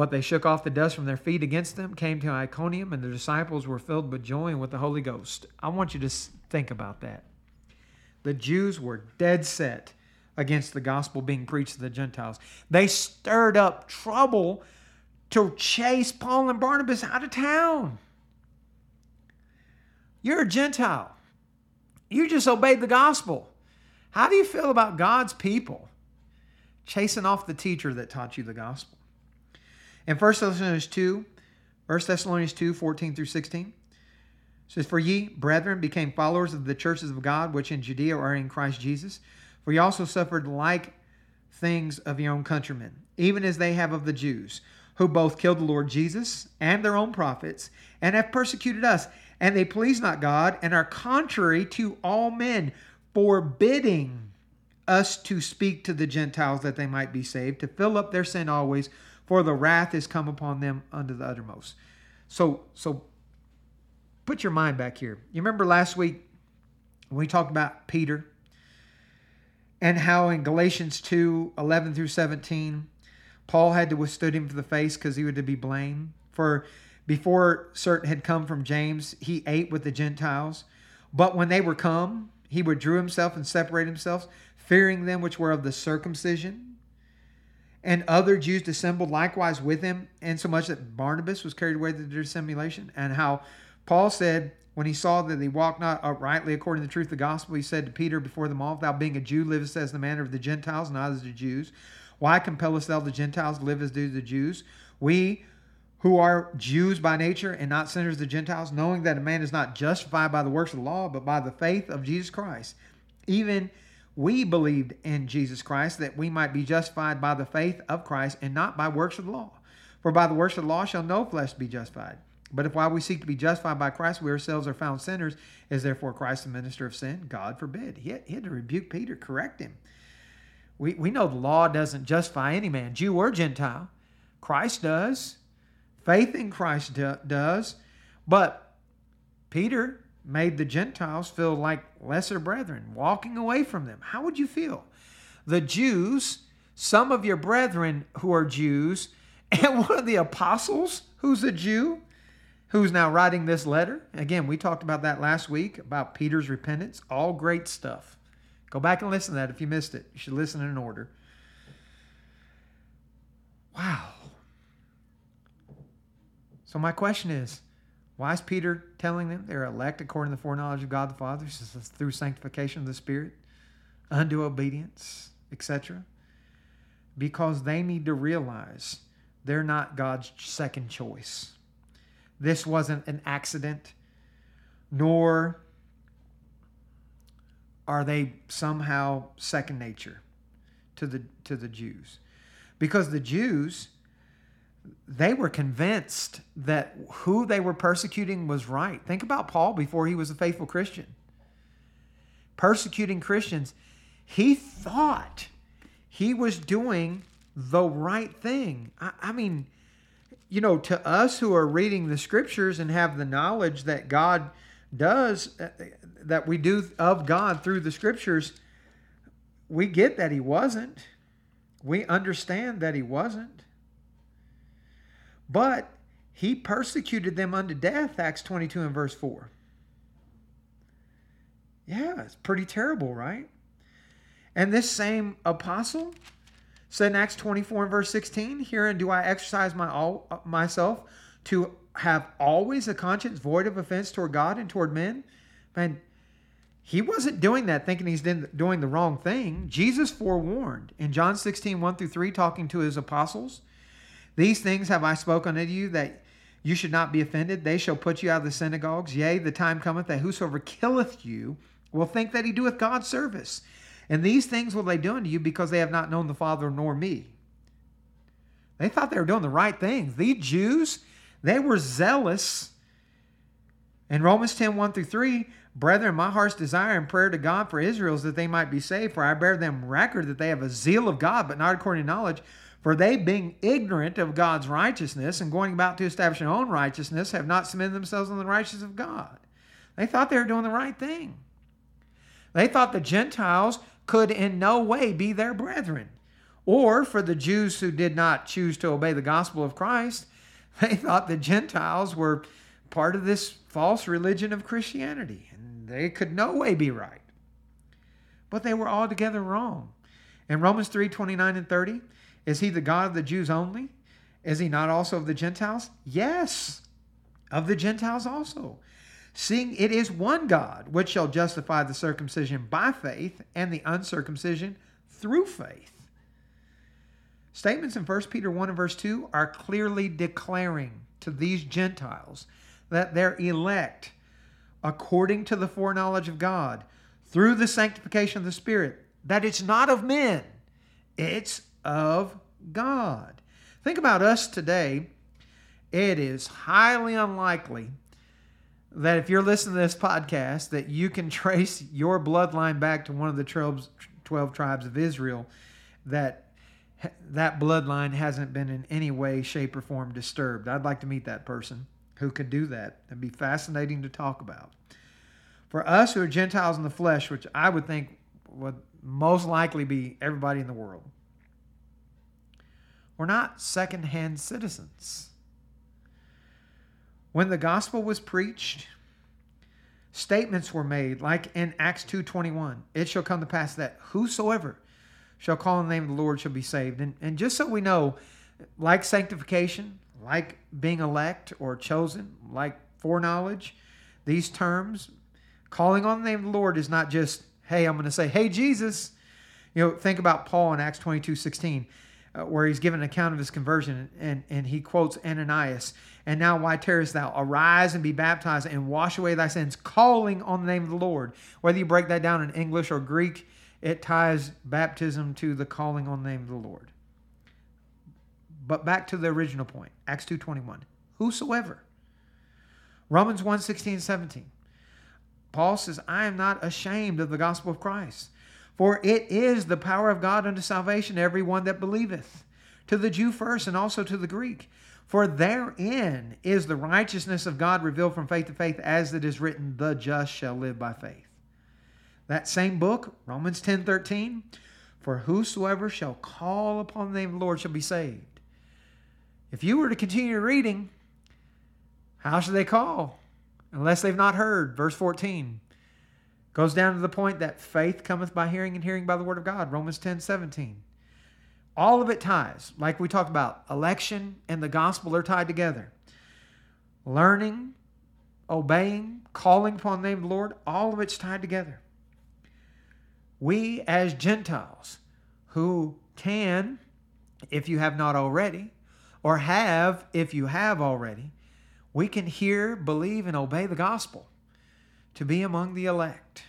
But they shook off the dust from their feet against them, came to Iconium, and the disciples were filled with joy and with the Holy Ghost. I want you to think about that. The Jews were dead set against the gospel being preached to the Gentiles. They stirred up trouble to chase Paul and Barnabas out of town. You're a Gentile. You just obeyed the gospel. How do you feel about God's people chasing off the teacher that taught you the gospel? In 1 Thessalonians 2, 1 Thessalonians 2, 14 through 16, says, For ye, brethren, became followers of the churches of God which in Judea are in Christ Jesus. For ye also suffered like things of your own countrymen, even as they have of the Jews, who both killed the Lord Jesus and their own prophets, and have persecuted us. And they please not God, and are contrary to all men, forbidding us to speak to the Gentiles that they might be saved, to fill up their sin always for the wrath is come upon them unto the uttermost. So, so put your mind back here. You remember last week when we talked about Peter and how in Galatians 2 11 through 17, Paul had to withstood him for the face because he would to be blamed. For before certain had come from James, he ate with the Gentiles. But when they were come, he withdrew himself and separated himself, fearing them which were of the circumcision and other Jews dissembled likewise with him, insomuch that Barnabas was carried away to the dissimulation. And how Paul said, when he saw that he walked not uprightly according to the truth of the gospel, he said to Peter before them all, Thou being a Jew livest as the manner of the Gentiles, not as the Jews. Why compellest thou the Gentiles to live as do the Jews? We who are Jews by nature and not sinners the Gentiles, knowing that a man is not justified by the works of the law, but by the faith of Jesus Christ. Even we believed in Jesus Christ that we might be justified by the faith of Christ and not by works of the law. For by the works of the law shall no flesh be justified. But if while we seek to be justified by Christ, we ourselves are found sinners, is therefore Christ the minister of sin? God forbid. He had, he had to rebuke Peter, correct him. We, we know the law doesn't justify any man, Jew or Gentile. Christ does. Faith in Christ do, does. But Peter made the Gentiles feel like lesser brethren, walking away from them. How would you feel? The Jews, some of your brethren who are Jews, and one of the apostles who's a Jew, who's now writing this letter. Again, we talked about that last week about Peter's repentance. All great stuff. Go back and listen to that if you missed it. You should listen in order. Wow. So, my question is why is Peter telling them they're elect according to the foreknowledge of God the Father through sanctification of the Spirit, unto obedience, etc.? Because they need to realize they're not God's second choice. This wasn't an accident, nor are they somehow second nature to the to the Jews. Because the Jews they were convinced that who they were persecuting was right. Think about Paul before he was a faithful Christian. Persecuting Christians, he thought he was doing the right thing. I, I mean, you know, to us who are reading the scriptures and have the knowledge that God does, uh, that we do of God through the scriptures, we get that he wasn't. We understand that he wasn't. But he persecuted them unto death, Acts 22 and verse 4. Yeah, it's pretty terrible, right? And this same apostle, Said in Acts 24 and verse 16, Herein do I exercise my all, myself to have always a conscience void of offense toward God and toward men. Man, he wasn't doing that thinking he's doing the wrong thing. Jesus forewarned in John 16, 1 through 3, talking to his apostles, These things have I spoken unto you that you should not be offended. They shall put you out of the synagogues. Yea, the time cometh that whosoever killeth you will think that he doeth God service. And these things will they do unto you because they have not known the Father nor me. They thought they were doing the right things. These Jews, they were zealous. In Romans 10 1 through 3, Brethren, my heart's desire and prayer to God for Israel is that they might be saved. For I bear them record that they have a zeal of God, but not according to knowledge. For they, being ignorant of God's righteousness and going about to establish their own righteousness, have not submitted themselves on the righteousness of God. They thought they were doing the right thing. They thought the Gentiles could in no way be their brethren. Or for the Jews who did not choose to obey the gospel of Christ, they thought the Gentiles were part of this false religion of Christianity, and they could no way be right. But they were altogether wrong. In Romans 3 29 and 30, is he the God of the Jews only? Is he not also of the Gentiles? Yes, of the Gentiles also seeing it is one God which shall justify the circumcision by faith and the uncircumcision through faith. Statements in 1 Peter 1 and verse 2 are clearly declaring to these Gentiles that they're elect according to the foreknowledge of God through the sanctification of the Spirit, that it's not of men, it's of God. Think about us today. It is highly unlikely that if you're listening to this podcast, that you can trace your bloodline back to one of the 12, 12 tribes of Israel, that that bloodline hasn't been in any way, shape, or form disturbed. I'd like to meet that person who could do that. It'd be fascinating to talk about. For us who are Gentiles in the flesh, which I would think would most likely be everybody in the world, we're not second-hand citizens. When the gospel was preached, statements were made like in Acts 2:21, it shall come to pass that whosoever shall call on the name of the Lord shall be saved. And and just so we know, like sanctification, like being elect or chosen, like foreknowledge, these terms, calling on the name of the Lord is not just, hey, I'm going to say, hey, Jesus. You know, think about Paul in Acts 22 16. Uh, where he's given an account of his conversion, and, and he quotes Ananias. And now, why tarriest thou? Arise and be baptized and wash away thy sins, calling on the name of the Lord. Whether you break that down in English or Greek, it ties baptism to the calling on the name of the Lord. But back to the original point, Acts 2.21. Whosoever. Romans 1, 16, 17. Paul says, I am not ashamed of the gospel of Christ, for it is the power of God unto salvation to every one that believeth, to the Jew first and also to the Greek. For therein is the righteousness of God revealed from faith to faith, as it is written, the just shall live by faith. That same book, Romans 10 13, for whosoever shall call upon the name of the Lord shall be saved. If you were to continue reading, how should they call? Unless they've not heard. Verse 14 goes down to the point that faith cometh by hearing and hearing by the word of God. Romans 10 17. All of it ties, like we talked about, election and the gospel are tied together. Learning, obeying, calling upon the name of the Lord, all of it's tied together. We, as Gentiles, who can, if you have not already, or have, if you have already, we can hear, believe, and obey the gospel to be among the elect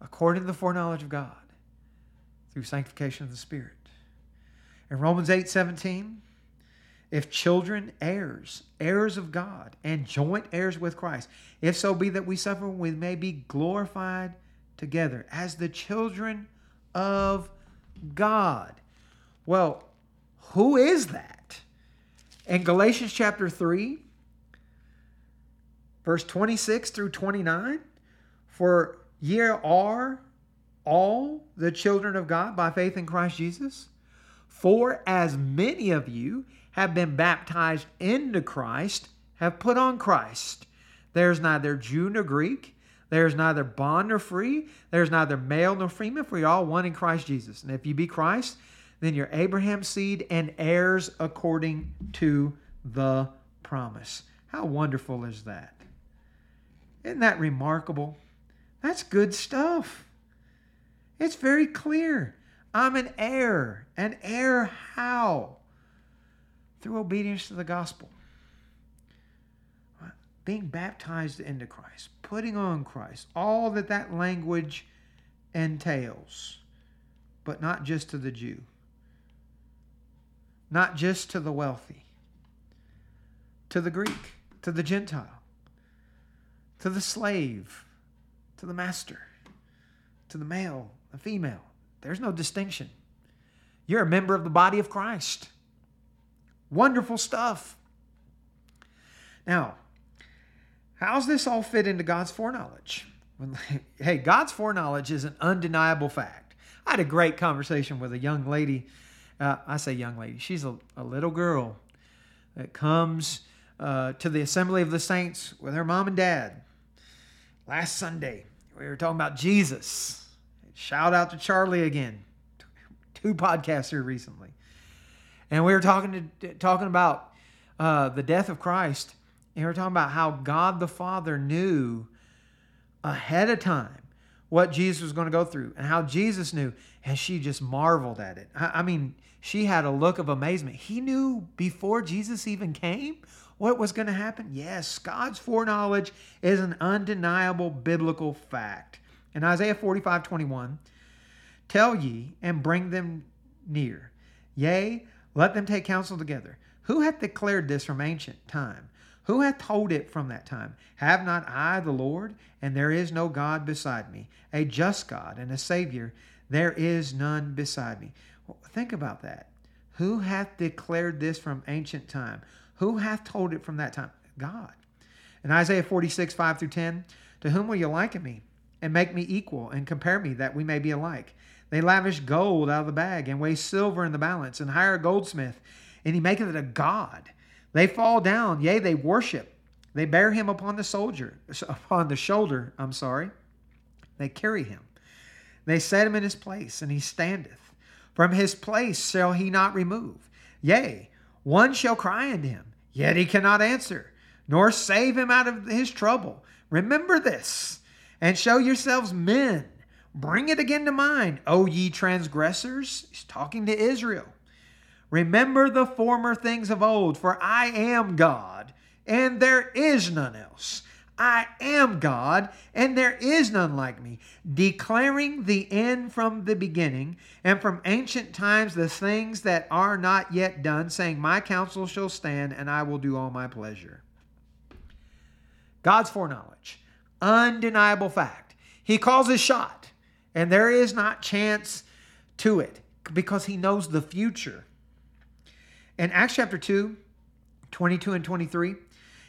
according to the foreknowledge of God through sanctification of the Spirit. In Romans 8 17, if children, heirs, heirs of God, and joint heirs with Christ, if so be that we suffer, we may be glorified together as the children of God. Well, who is that? In Galatians chapter 3, verse 26 through 29, for ye are all the children of God by faith in Christ Jesus. For as many of you have been baptized into Christ, have put on Christ. There's neither Jew nor Greek. There's neither bond nor free. There's neither male nor female, for you're all one in Christ Jesus. And if you be Christ, then you're Abraham's seed and heirs according to the promise. How wonderful is that? Isn't that remarkable? That's good stuff. It's very clear. I'm an heir. An heir how? Through obedience to the gospel. Being baptized into Christ, putting on Christ, all that that language entails, but not just to the Jew, not just to the wealthy, to the Greek, to the Gentile, to the slave, to the master, to the male, the female. There's no distinction. You're a member of the body of Christ. Wonderful stuff. Now, how's this all fit into God's foreknowledge? Hey, God's foreknowledge is an undeniable fact. I had a great conversation with a young lady. Uh, I say young lady, she's a, a little girl that comes uh, to the assembly of the saints with her mom and dad. Last Sunday, we were talking about Jesus Shout out to Charlie again. Two podcasts here recently. And we were talking to talking about uh, the death of Christ, and we were talking about how God the Father knew ahead of time what Jesus was going to go through, and how Jesus knew, and she just marveled at it. I, I mean, she had a look of amazement. He knew before Jesus even came what was going to happen. Yes, God's foreknowledge is an undeniable biblical fact. In Isaiah 45 21, tell ye and bring them near. Yea, let them take counsel together. Who hath declared this from ancient time? Who hath told it from that time? Have not I the Lord? And there is no God beside me, a just God and a Savior. There is none beside me. Well, think about that. Who hath declared this from ancient time? Who hath told it from that time? God. In Isaiah 46, 5 through 10, to whom will you liken me? and make me equal, and compare me, that we may be alike. They lavish gold out of the bag, and weigh silver in the balance, and hire a goldsmith, and he maketh it a god. They fall down, yea, they worship. They bear him upon the soldier, upon the shoulder, I'm sorry. They carry him. They set him in his place, and he standeth. From his place shall he not remove. Yea, one shall cry unto him, yet he cannot answer, nor save him out of his trouble. Remember this and show yourselves men. Bring it again to mind, O ye transgressors. He's talking to Israel. Remember the former things of old, for I am God, and there is none else. I am God, and there is none like me, declaring the end from the beginning, and from ancient times the things that are not yet done, saying, My counsel shall stand, and I will do all my pleasure. God's foreknowledge, undeniable fact. He calls his shot, and there is not chance to it because he knows the future. In Acts chapter 2, 22 and 23,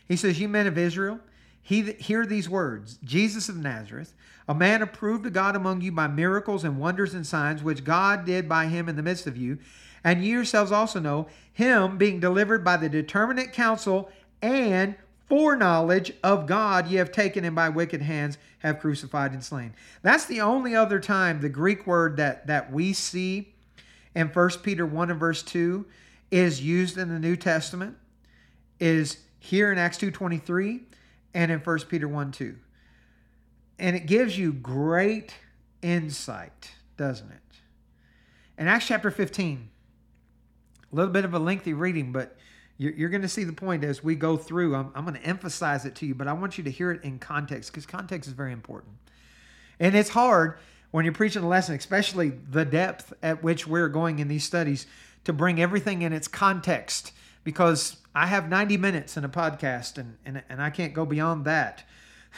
he says, You men of Israel, he, hear these words Jesus of Nazareth, a man approved of God among you by miracles and wonders and signs, which God did by him in the midst of you. And you yourselves also know him being delivered by the determinate counsel and foreknowledge of God, ye have taken him by wicked hands, have crucified and slain. That's the only other time the Greek word that, that we see in 1 Peter 1 and verse 2 is used in the New Testament, is here in Acts 2.23 and in 1 Peter 1 2. And it gives you great insight, doesn't it? In Acts chapter 15, a little bit of a lengthy reading, but you're, going to see the point as we go through. I'm, I'm going to emphasize it to you, but I want you to hear it in context because context is very important. And it's hard when you're preaching a lesson, especially the depth at which we're going in these studies, to bring everything in its context because I have 90 minutes in a podcast and, and, and I can't go beyond that.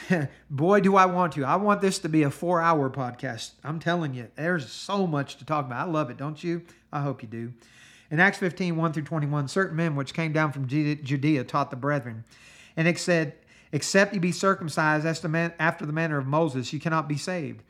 Boy, do I want to. I want this to be a four hour podcast. I'm telling you, there's so much to talk about. I love it, don't you? I hope you do. In Acts 15, 1 through 21, certain men which came down from Judea taught the brethren. And it said, Except ye be circumcised after the manner of Moses, you cannot be saved.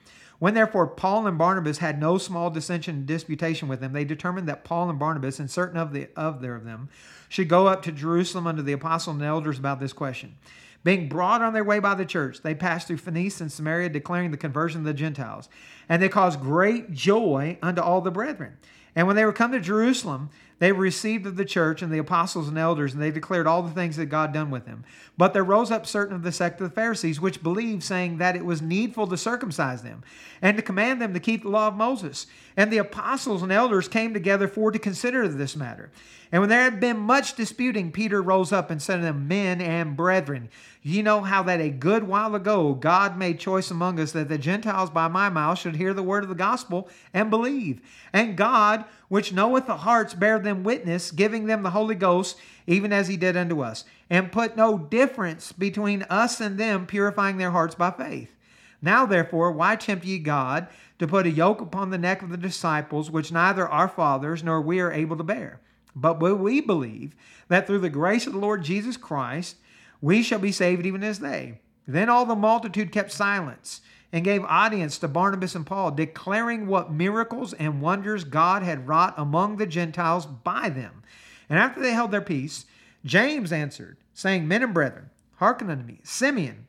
When therefore Paul and Barnabas had no small dissension and disputation with them, they determined that Paul and Barnabas and certain of the of their of them should go up to Jerusalem unto the apostles and elders about this question. Being brought on their way by the church, they passed through Phoenicia and Samaria, declaring the conversion of the Gentiles. And they caused great joy unto all the brethren. And when they were come to Jerusalem, they were received of the church and the apostles and elders, and they declared all the things that God done with them. But there rose up certain of the sect of the Pharisees, which believed, saying that it was needful to circumcise them, and to command them to keep the law of Moses. And the apostles and elders came together for to consider this matter. And when there had been much disputing, Peter rose up and said to them, Men and brethren, ye know how that a good while ago God made choice among us that the Gentiles by my mouth should hear the word of the gospel and believe. And God, which knoweth the hearts, bear them witness, giving them the Holy Ghost, even as he did unto us, and put no difference between us and them, purifying their hearts by faith. Now, therefore, why tempt ye God to put a yoke upon the neck of the disciples, which neither our fathers nor we are able to bear? But will we believe that through the grace of the Lord Jesus Christ, we shall be saved even as they. Then all the multitude kept silence and gave audience to Barnabas and Paul, declaring what miracles and wonders God had wrought among the Gentiles by them. And after they held their peace, James answered, saying, Men and brethren, hearken unto me. Simeon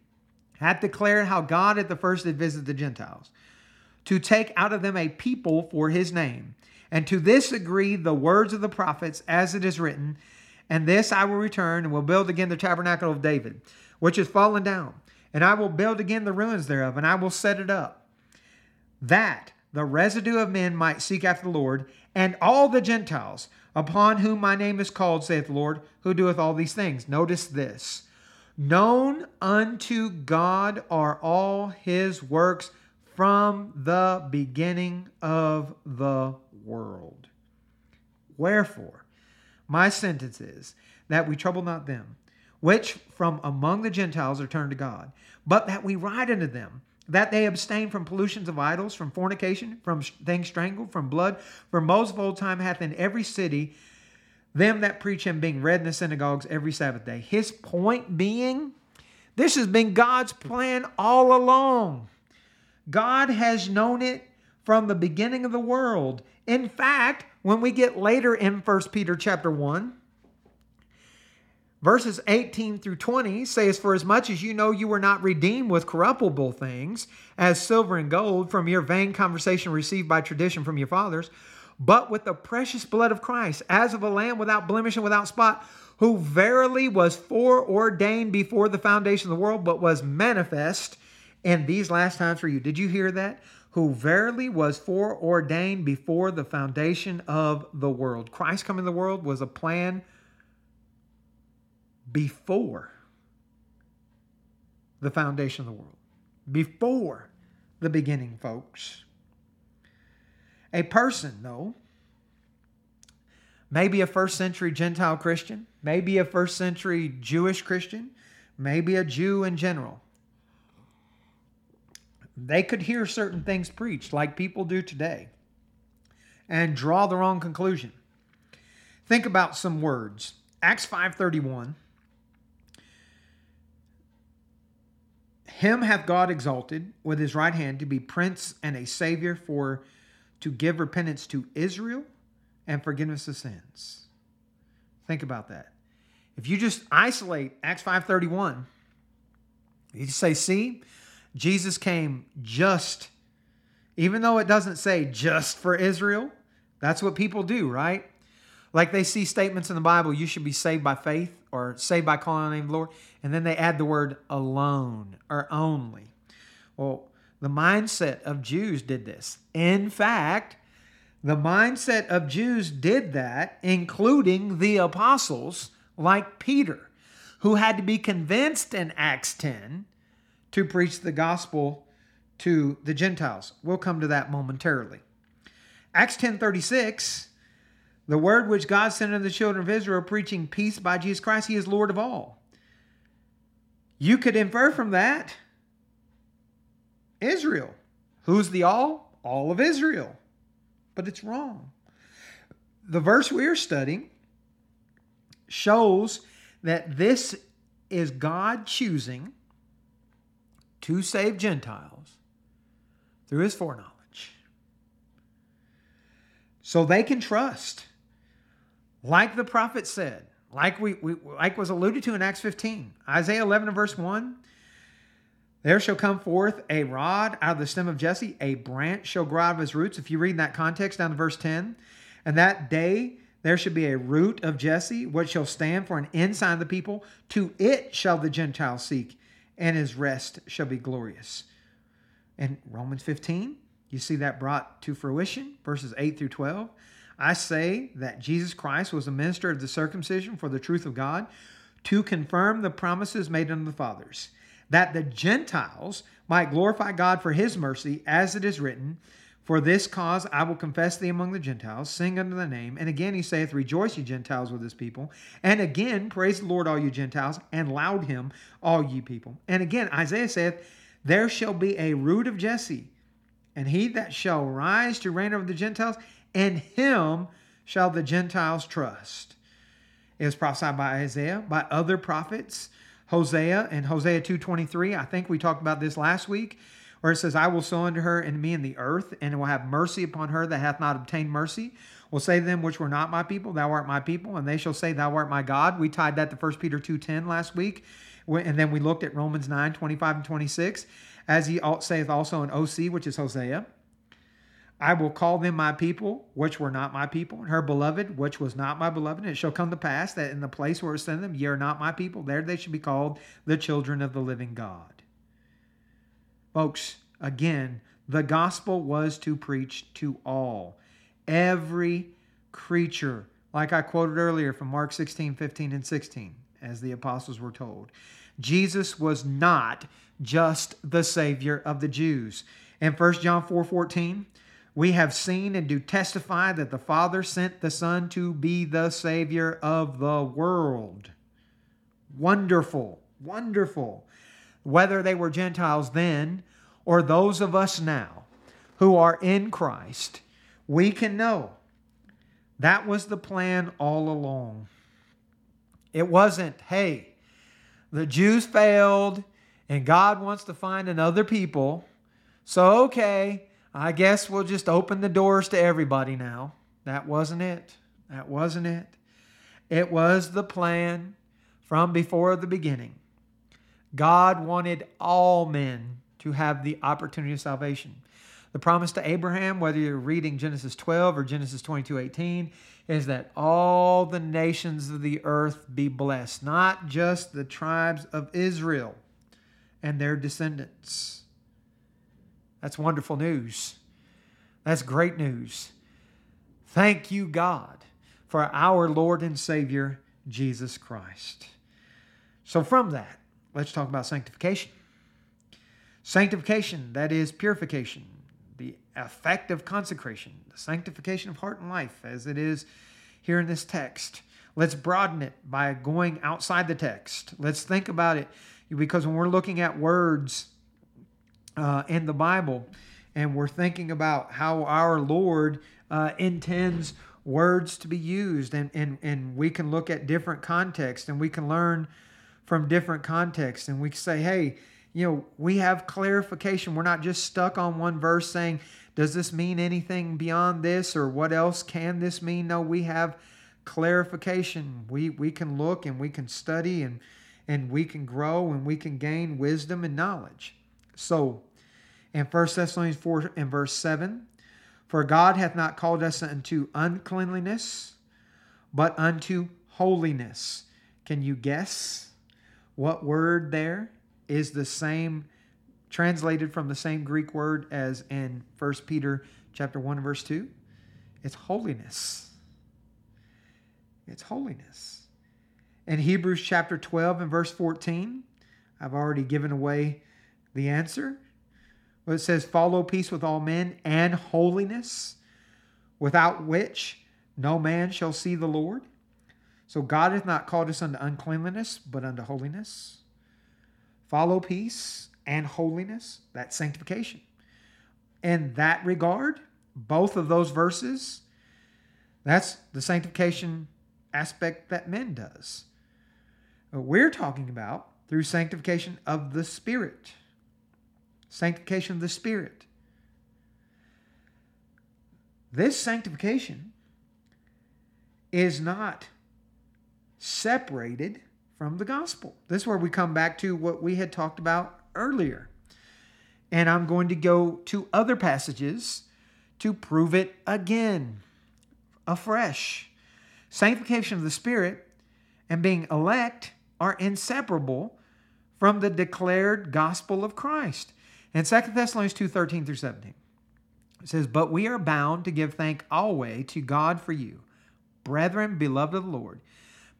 hath declared how God at the first did visit the Gentiles, to take out of them a people for his name. And to this agree the words of the prophets, as it is written, And this I will return, and will build again the tabernacle of David, which is fallen down. And I will build again the ruins thereof, and I will set it up, that the residue of men might seek after the Lord, and all the Gentiles, upon whom my name is called, saith the Lord, who doeth all these things. Notice this Known unto God are all his works from the beginning of the world. Wherefore, my sentence is that we trouble not them, which from among the Gentiles are turned to God, but that we write unto them that they abstain from pollutions of idols, from fornication, from things strangled, from blood. For most of old time hath in every city them that preach him being read in the synagogues every Sabbath day. His point being, this has been God's plan all along. God has known it from the beginning of the world. In fact, when we get later in 1 Peter chapter 1, verses 18 through 20 says, For as much as you know you were not redeemed with corruptible things, as silver and gold, from your vain conversation received by tradition from your fathers, but with the precious blood of Christ, as of a lamb without blemish and without spot, who verily was foreordained before the foundation of the world, but was manifest in these last times for you. Did you hear that? who verily was foreordained before the foundation of the world. Christ coming to the world was a plan before the foundation of the world, before the beginning, folks. A person, though, maybe a first century Gentile Christian, maybe a first century Jewish Christian, maybe a Jew in general, they could hear certain things preached like people do today and draw the wrong conclusion. Think about some words. Acts 5:31 Him hath God exalted with his right hand to be prince and a savior for to give repentance to Israel and forgiveness of sins. Think about that. If you just isolate Acts 5:31, you just say, "See, Jesus came just, even though it doesn't say just for Israel. That's what people do, right? Like they see statements in the Bible, you should be saved by faith or saved by calling on the name of the Lord, and then they add the word alone or only. Well, the mindset of Jews did this. In fact, the mindset of Jews did that, including the apostles like Peter, who had to be convinced in Acts 10 to preach the gospel to the Gentiles. We'll come to that momentarily. Acts 10:36 the word which God sent unto the children of Israel preaching peace by Jesus Christ he is Lord of all. You could infer from that Israel. Who's the all? All of Israel. But it's wrong. The verse we're studying shows that this is God choosing to save Gentiles through his foreknowledge. So they can trust, like the prophet said, like we, we like was alluded to in Acts 15, Isaiah 11 and verse 1. There shall come forth a rod out of the stem of Jesse, a branch shall grow out of his roots. If you read in that context down to verse 10, and that day there shall be a root of Jesse, which shall stand for an ensign of the people. To it shall the Gentiles seek, and his rest shall be glorious. In Romans 15, you see that brought to fruition, verses 8 through 12. I say that Jesus Christ was a minister of the circumcision for the truth of God to confirm the promises made unto the fathers, that the Gentiles might glorify God for his mercy, as it is written, For this cause I will confess thee among the Gentiles, sing unto the name. And again he saith, Rejoice, ye Gentiles, with his people. And again, praise the Lord, all you Gentiles, and laud him, all ye people. And again, Isaiah saith, There shall be a root of Jesse, and he that shall rise to reign over the Gentiles, and him shall the Gentiles trust. It was prophesied by Isaiah, by other prophets, Hosea and Hosea 2.23. I think we talked about this last week where it says, I will sow unto her and me in the earth, and will have mercy upon her that hath not obtained mercy. Will say to them which were not my people, Thou art my people, and they shall say, Thou art my God. We tied that to 1 Peter 2.10 last week, and then we looked at Romans 9, 25 and 26, as he saith also in Osee, which is Hosea. I will call them my people, which were not my people, and her beloved, which was not my beloved. And it shall come to pass that in the place where I send them, ye are not my people. There they should be called the children of the living God. Folks, again, the gospel was to preach to all, every creature, like I quoted earlier from Mark 16, 15, and 16, as the apostles were told. Jesus was not just the Savior of the Jews. In 1 John 4 14, we have seen and do testify that the Father sent the Son to be the Savior of the world. Wonderful, wonderful whether they were Gentiles then or those of us now who are in Christ, we can know that was the plan all along. It wasn't, hey, the Jews failed and God wants to find another people. So, okay, I guess we'll just open the doors to everybody now. That wasn't it. That wasn't it. It was the plan from before the beginning. God wanted all men to have the opportunity of salvation. The promise to Abraham, whether you're reading Genesis 12 or Genesis 22 18, is that all the nations of the earth be blessed, not just the tribes of Israel and their descendants. That's wonderful news. That's great news. Thank you, God, for our Lord and Savior, Jesus Christ. So, from that, let's talk about sanctification. Sanctification, that is purification, the effect of consecration, the sanctification of heart and life, as it is here in this text. Let's broaden it by going outside the text. Let's think about it because when we're looking at words uh, in the Bible and we're thinking about how our Lord uh, intends words to be used, and, and, and we can look at different contexts and we can learn from different contexts and we can say, hey, you know, we have clarification. We're not just stuck on one verse saying, does this mean anything beyond this or what else can this mean? No, we have clarification. We we can look and we can study and and we can grow and we can gain wisdom and knowledge. So in 1 Thessalonians 4 and verse 7, for God hath not called us unto uncleanliness, but unto holiness. Can you guess what word there is the same translated from the same Greek word as in 1 Peter chapter 1 verse 2? It's holiness. It's holiness. In Hebrews chapter 12 and verse 14, I've already given away the answer. It says, Follow peace with all men and holiness, without which no man shall see the Lord. So God hath not called us unto uncleanliness, but unto holiness. Follow peace and holiness, that's sanctification. In that regard, both of those verses, that's the sanctification aspect that men does. We're talking about through sanctification of the Spirit. Sanctification of the Spirit. This sanctification is not separated from the gospel. This is where we come back to what we had talked about earlier. And I'm going to go to other passages to prove it again, afresh. Sanctification of the Spirit and being elect are inseparable from the declared gospel of Christ. In 2 Thessalonians 2 13 through 17, it says, But we are bound to give thank always to God for you, brethren, beloved of the Lord,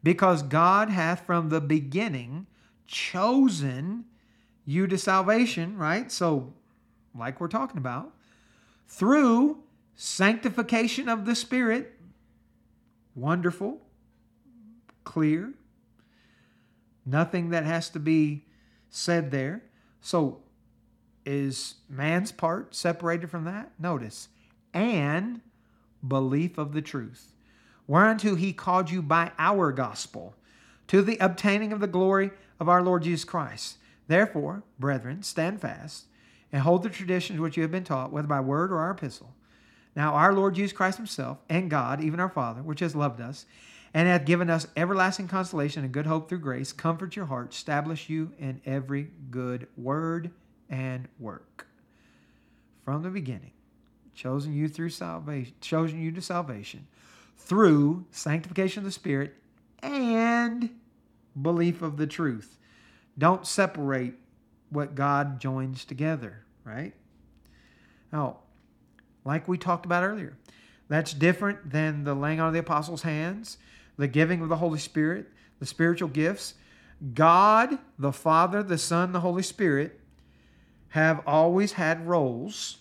because God hath from the beginning chosen you to salvation, right? So, like we're talking about, through sanctification of the Spirit, wonderful, clear, nothing that has to be said there. So, is man's part separated from that? Notice, and belief of the truth, whereunto he called you by our gospel, to the obtaining of the glory of our Lord Jesus Christ. Therefore, brethren, stand fast and hold the traditions which you have been taught, whether by word or our epistle. Now, our Lord Jesus Christ Himself and God, even our Father, which has loved us, and hath given us everlasting consolation and good hope through grace, comfort your heart, establish you in every good word and work. From the beginning, chosen you through salvation, chosen you to salvation through sanctification of the Spirit and belief of the truth. Don't separate what God joins together, right? Now, like we talked about earlier, that's different than the laying on of the apostles' hands, the giving of the Holy Spirit, the spiritual gifts. God, the Father, the Son, the Holy Spirit have always had roles,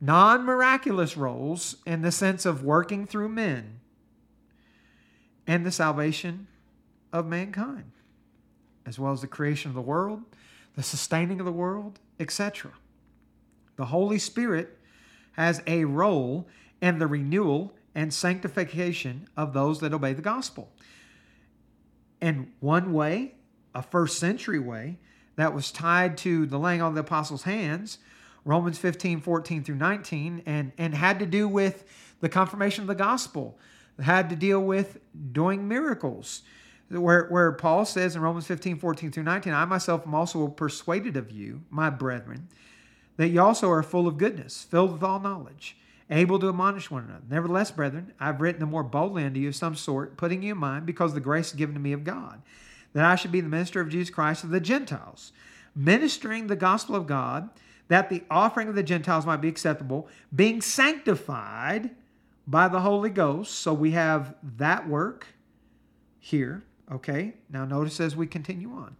non miraculous roles, in the sense of working through men and the salvation of mankind as well as the creation of the world, the sustaining of the world, etc. The Holy Spirit has a role in the renewal and sanctification of those that obey the gospel. And one way, a first century way, that was tied to the laying on of the apostles' hands, Romans 15, 14 through 19, and, and had to do with the confirmation of the gospel, had to deal with doing miracles where, where Paul says in Romans 15, 14 through 19, I myself am also persuaded of you, my brethren, that ye also are full of goodness, filled with all knowledge, able to admonish one another. Nevertheless, brethren, I've written the more boldly unto you of some sort, putting you in mind, because the grace given to me of God, that I should be the minister of Jesus Christ to the Gentiles, ministering the gospel of God, that the offering of the Gentiles might be acceptable, being sanctified by the Holy Ghost. So we have that work here. Okay, now notice as we continue on.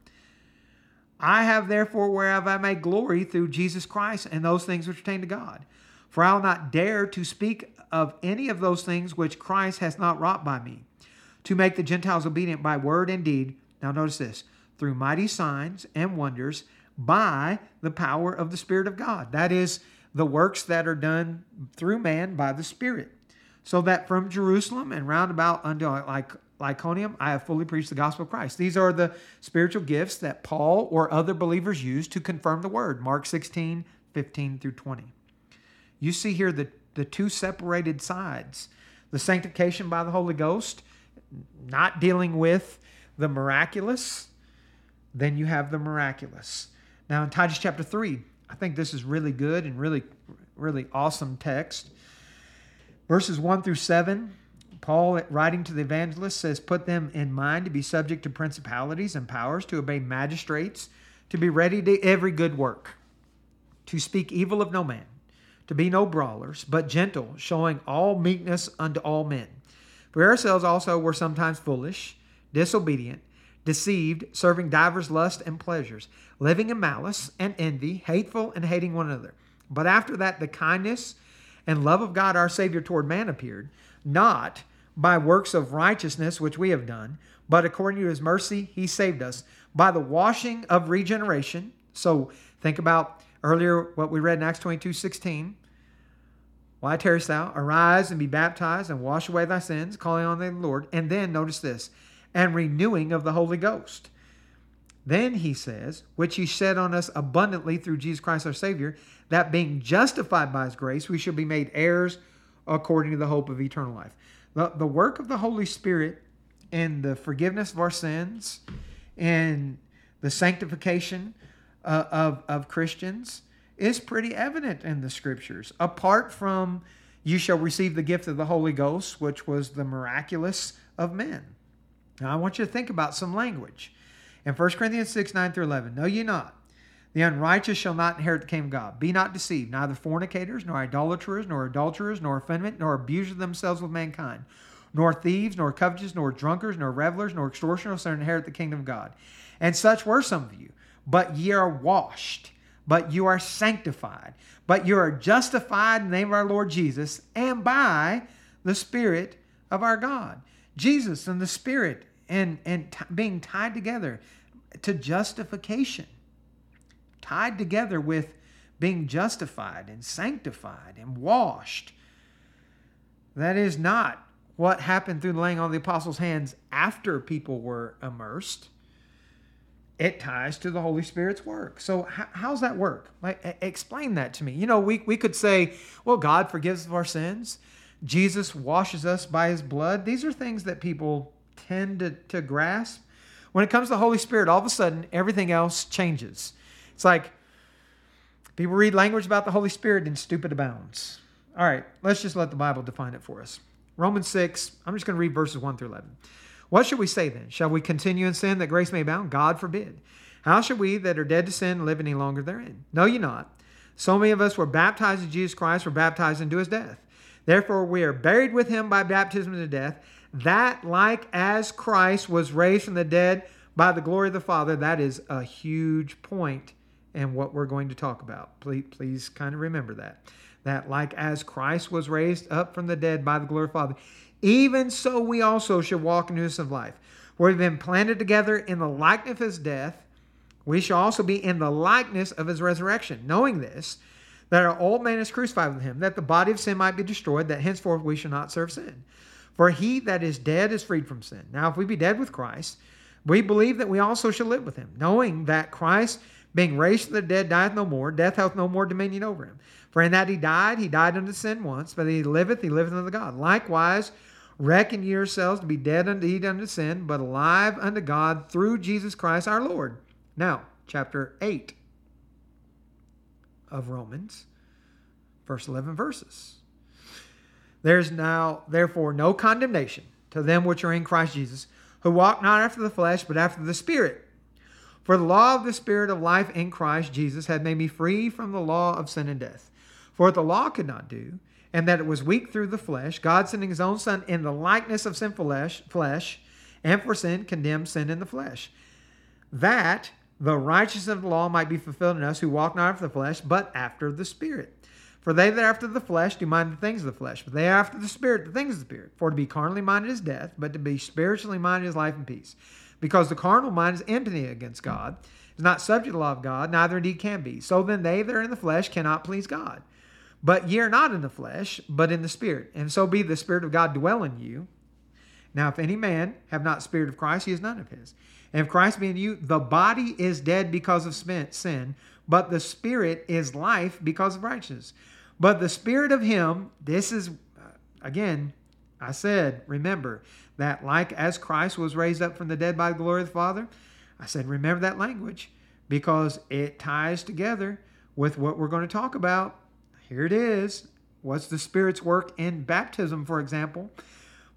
I have therefore whereof I may glory through Jesus Christ and those things which pertain to God. For I will not dare to speak of any of those things which Christ has not wrought by me, to make the Gentiles obedient by word and deed. Now notice this through mighty signs and wonders by the power of the Spirit of God. That is the works that are done through man by the Spirit. So that from Jerusalem and round about unto like Iconium, I have fully preached the gospel of Christ. These are the spiritual gifts that Paul or other believers use to confirm the word. Mark 16, 15 through 20. You see here the, the two separated sides the sanctification by the Holy Ghost, not dealing with the miraculous, then you have the miraculous. Now, in Titus chapter 3, I think this is really good and really, really awesome text. Verses 1 through 7 Paul, writing to the evangelists, says, Put them in mind to be subject to principalities and powers, to obey magistrates, to be ready to every good work, to speak evil of no man, to be no brawlers, but gentle, showing all meekness unto all men. For ourselves also were sometimes foolish, disobedient, deceived, serving divers lusts and pleasures, living in malice and envy, hateful and hating one another. But after that, the kindness and love of God our Savior toward man appeared, not by works of righteousness which we have done, but according to his mercy, he saved us by the washing of regeneration. So think about earlier what we read in Acts 22 16. Why tarriest thou? Arise and be baptized and wash away thy sins, calling on the Lord. And then notice this, and renewing of the Holy Ghost. Then he says, which he shed on us abundantly through Jesus Christ our Savior, that being justified by his grace, we should be made heirs according to the hope of eternal life. The, the work of the Holy Spirit in the forgiveness of our sins and the sanctification uh, of, of Christians is pretty evident in the scriptures. Apart from you shall receive the gift of the Holy Ghost, which was the miraculous of men. Now, I want you to think about some language. In 1 Corinthians 6 9 through 11, know ye not the unrighteous shall not inherit the kingdom of God. Be not deceived, neither fornicators, nor idolaters, nor adulterers, nor effeminate, nor abusers of themselves with mankind, nor thieves, nor covetous, nor drunkards, nor revelers, nor extortioners shall inherit the kingdom of God. And such were some of you. But ye are washed, but you are sanctified, but you are justified in the name of our Lord Jesus, and by the Spirit of our God. Jesus and the Spirit and, and t- being tied together to justification tied together with being justified and sanctified and washed. That is not what happened through the laying on of the apostles' hands after people were immersed. It ties to the Holy Spirit's work. So, how, how's that work? Like, explain that to me. You know, we, we could say, well, God forgives our sins. Jesus washes us by his blood. These are things that people tend to, to grasp. When it comes to the Holy Spirit, all of a sudden, everything else changes. It's like people read language about the Holy Spirit and stupid abounds. All right, let's just let the Bible define it for us. Romans 6, I'm just going to read verses 1 through 11. What should we say then? Shall we continue in sin that grace may abound? God forbid. How should we that are dead to sin live any longer therein? Know ye not? So many of us were baptized in Jesus Christ, were baptized into his death. Therefore, we are buried with him by baptism into death, that like as Christ was raised from the dead by the glory of the Father, that is a huge point and what we're going to talk about. Please, please kind of remember that. That, like as Christ was raised up from the dead by the glory of the Father, even so we also should walk in newness of life. We've been planted together in the likeness of his death. We shall also be in the likeness of his resurrection, knowing this, that our old man is crucified with him, that the body of sin might be destroyed, that henceforth we shall not serve sin. For he that is dead is freed from sin. Now, if we be dead with Christ, we believe that we also shall live with him, knowing that Christ being raised from the dead, dieth no more. Death hath no more dominion over him. For in that he died, he died unto sin once, but he liveth, he liveth unto God. Likewise, reckon ye yourselves to be dead indeed unto sin, but alive unto God through Jesus Christ our Lord. Now, chapter 8 of Romans, verse 11 verses. There's now, therefore, no condemnation to them which are in Christ Jesus, who walk not after the flesh, but after the Spirit. For the law of the Spirit of life in Christ Jesus had made me free from the law of sin and death. For what the law could not do, and that it was weak through the flesh, God sending his own Son in the likeness of sinful flesh, flesh and for sin condemned sin in the flesh, that the righteousness of the law might be fulfilled in us who walk not after the flesh, but after the Spirit. For they that are after the flesh do mind the things of the flesh, but they are after the Spirit the things of the Spirit. For to be carnally minded is death, but to be spiritually minded is life and peace. Because the carnal mind is enmity against God, is not subject to the law of God, neither indeed can be. So then they that are in the flesh cannot please God. But ye are not in the flesh, but in the Spirit. And so be the Spirit of God dwell in you. Now, if any man have not Spirit of Christ, he is none of his. And if Christ be in you, the body is dead because of sin, but the Spirit is life because of righteousness. But the Spirit of him, this is, uh, again, I said, remember that like as Christ was raised up from the dead by the glory of the Father, I said, remember that language because it ties together with what we're going to talk about here it is. What's the Spirit's work in baptism, for example?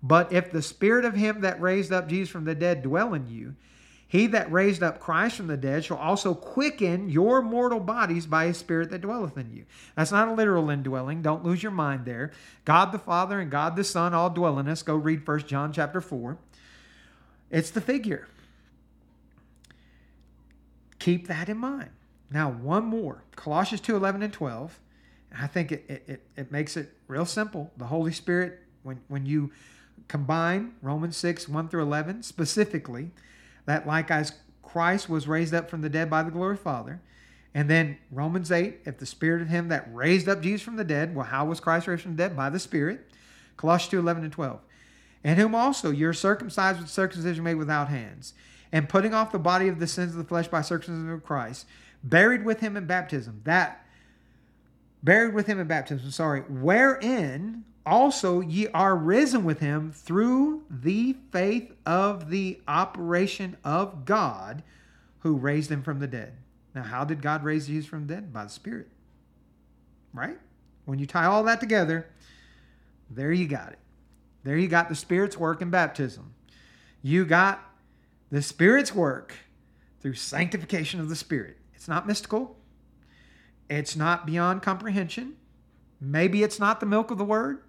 But if the Spirit of him that raised up Jesus from the dead dwell in you, he that raised up Christ from the dead shall also quicken your mortal bodies by his Spirit that dwelleth in you. That's not a literal indwelling. Don't lose your mind there. God the Father and God the Son all dwell in us. Go read 1 John chapter 4. It's the figure. Keep that in mind. Now, one more. Colossians 2 11 and 12. I think it, it, it makes it real simple. The Holy Spirit, when, when you combine Romans 6, 1 through 11, specifically, that like as Christ was raised up from the dead by the glory of the Father, and then Romans 8, if the Spirit of Him that raised up Jesus from the dead, well, how was Christ raised from the dead? By the Spirit. Colossians 2, 11 and 12. And whom also you're circumcised with circumcision made without hands, and putting off the body of the sins of the flesh by circumcision of Christ, buried with Him in baptism, that buried with him in baptism, sorry, wherein also ye are risen with him through the faith of the operation of God who raised him from the dead. Now, how did God raise Jesus from the dead? By the Spirit. Right? When you tie all that together, there you got it. There you got the Spirit's work in baptism. You got the Spirit's work through sanctification of the Spirit. It's not mystical, it's not beyond comprehension. Maybe it's not the milk of the word,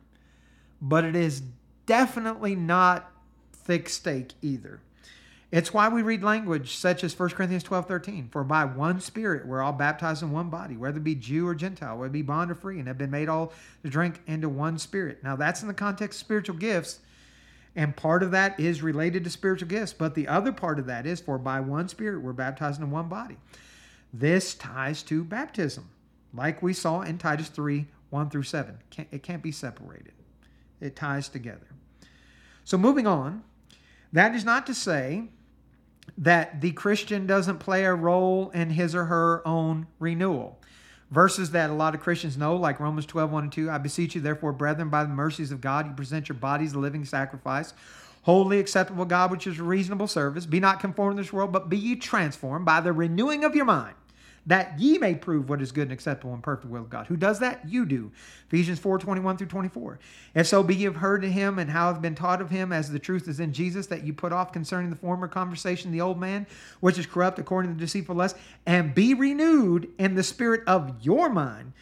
but it is definitely not thick steak either. It's why we read language such as 1 Corinthians 12 13. For by one Spirit we're all baptized in one body, whether it be Jew or Gentile, whether it be bond or free, and have been made all to drink into one Spirit. Now that's in the context of spiritual gifts, and part of that is related to spiritual gifts, but the other part of that is for by one Spirit we're baptized in one body. This ties to baptism, like we saw in Titus 3 1 through 7. It can't be separated, it ties together. So, moving on, that is not to say that the Christian doesn't play a role in his or her own renewal. Verses that a lot of Christians know, like Romans 12, 1 and 2. I beseech you, therefore, brethren, by the mercies of God, you present your bodies a living sacrifice, holy, acceptable God, which is reasonable service. Be not conformed to this world, but be ye transformed by the renewing of your mind that ye may prove what is good and acceptable and perfect will of God. Who does that? You do. Ephesians 4 21 through 24. If so be you have heard of him and how have been taught of him, as the truth is in Jesus, that you put off concerning the former conversation the old man, which is corrupt according to the deceitful lust, and be renewed in the spirit of your mind,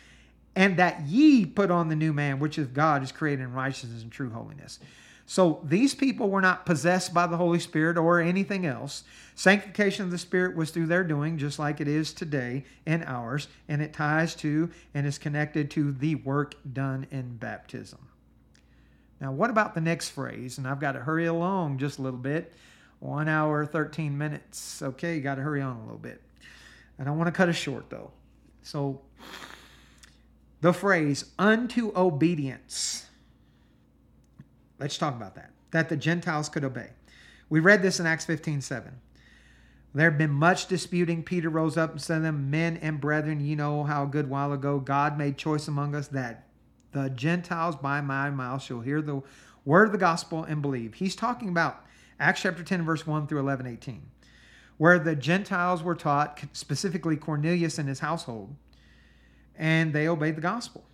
and that ye put on the new man, which is God is created in righteousness and true holiness. So these people were not possessed by the Holy Spirit or anything else. Sanctification of the Spirit was through their doing, just like it is today in ours, and it ties to and is connected to the work done in baptism. Now, what about the next phrase? And I've got to hurry along just a little bit. One hour, 13 minutes. Okay, you got to hurry on a little bit. I don't want to cut it short, though. So, the phrase unto obedience. Let's talk about that. That the Gentiles could obey. We read this in Acts 15 7. There had been much disputing. Peter rose up and said to them, Men and brethren, you know how a good while ago God made choice among us that the Gentiles by my mouth shall hear the word of the gospel and believe. He's talking about Acts chapter 10, verse 1 through 11, 18, where the Gentiles were taught, specifically Cornelius and his household, and they obeyed the gospel.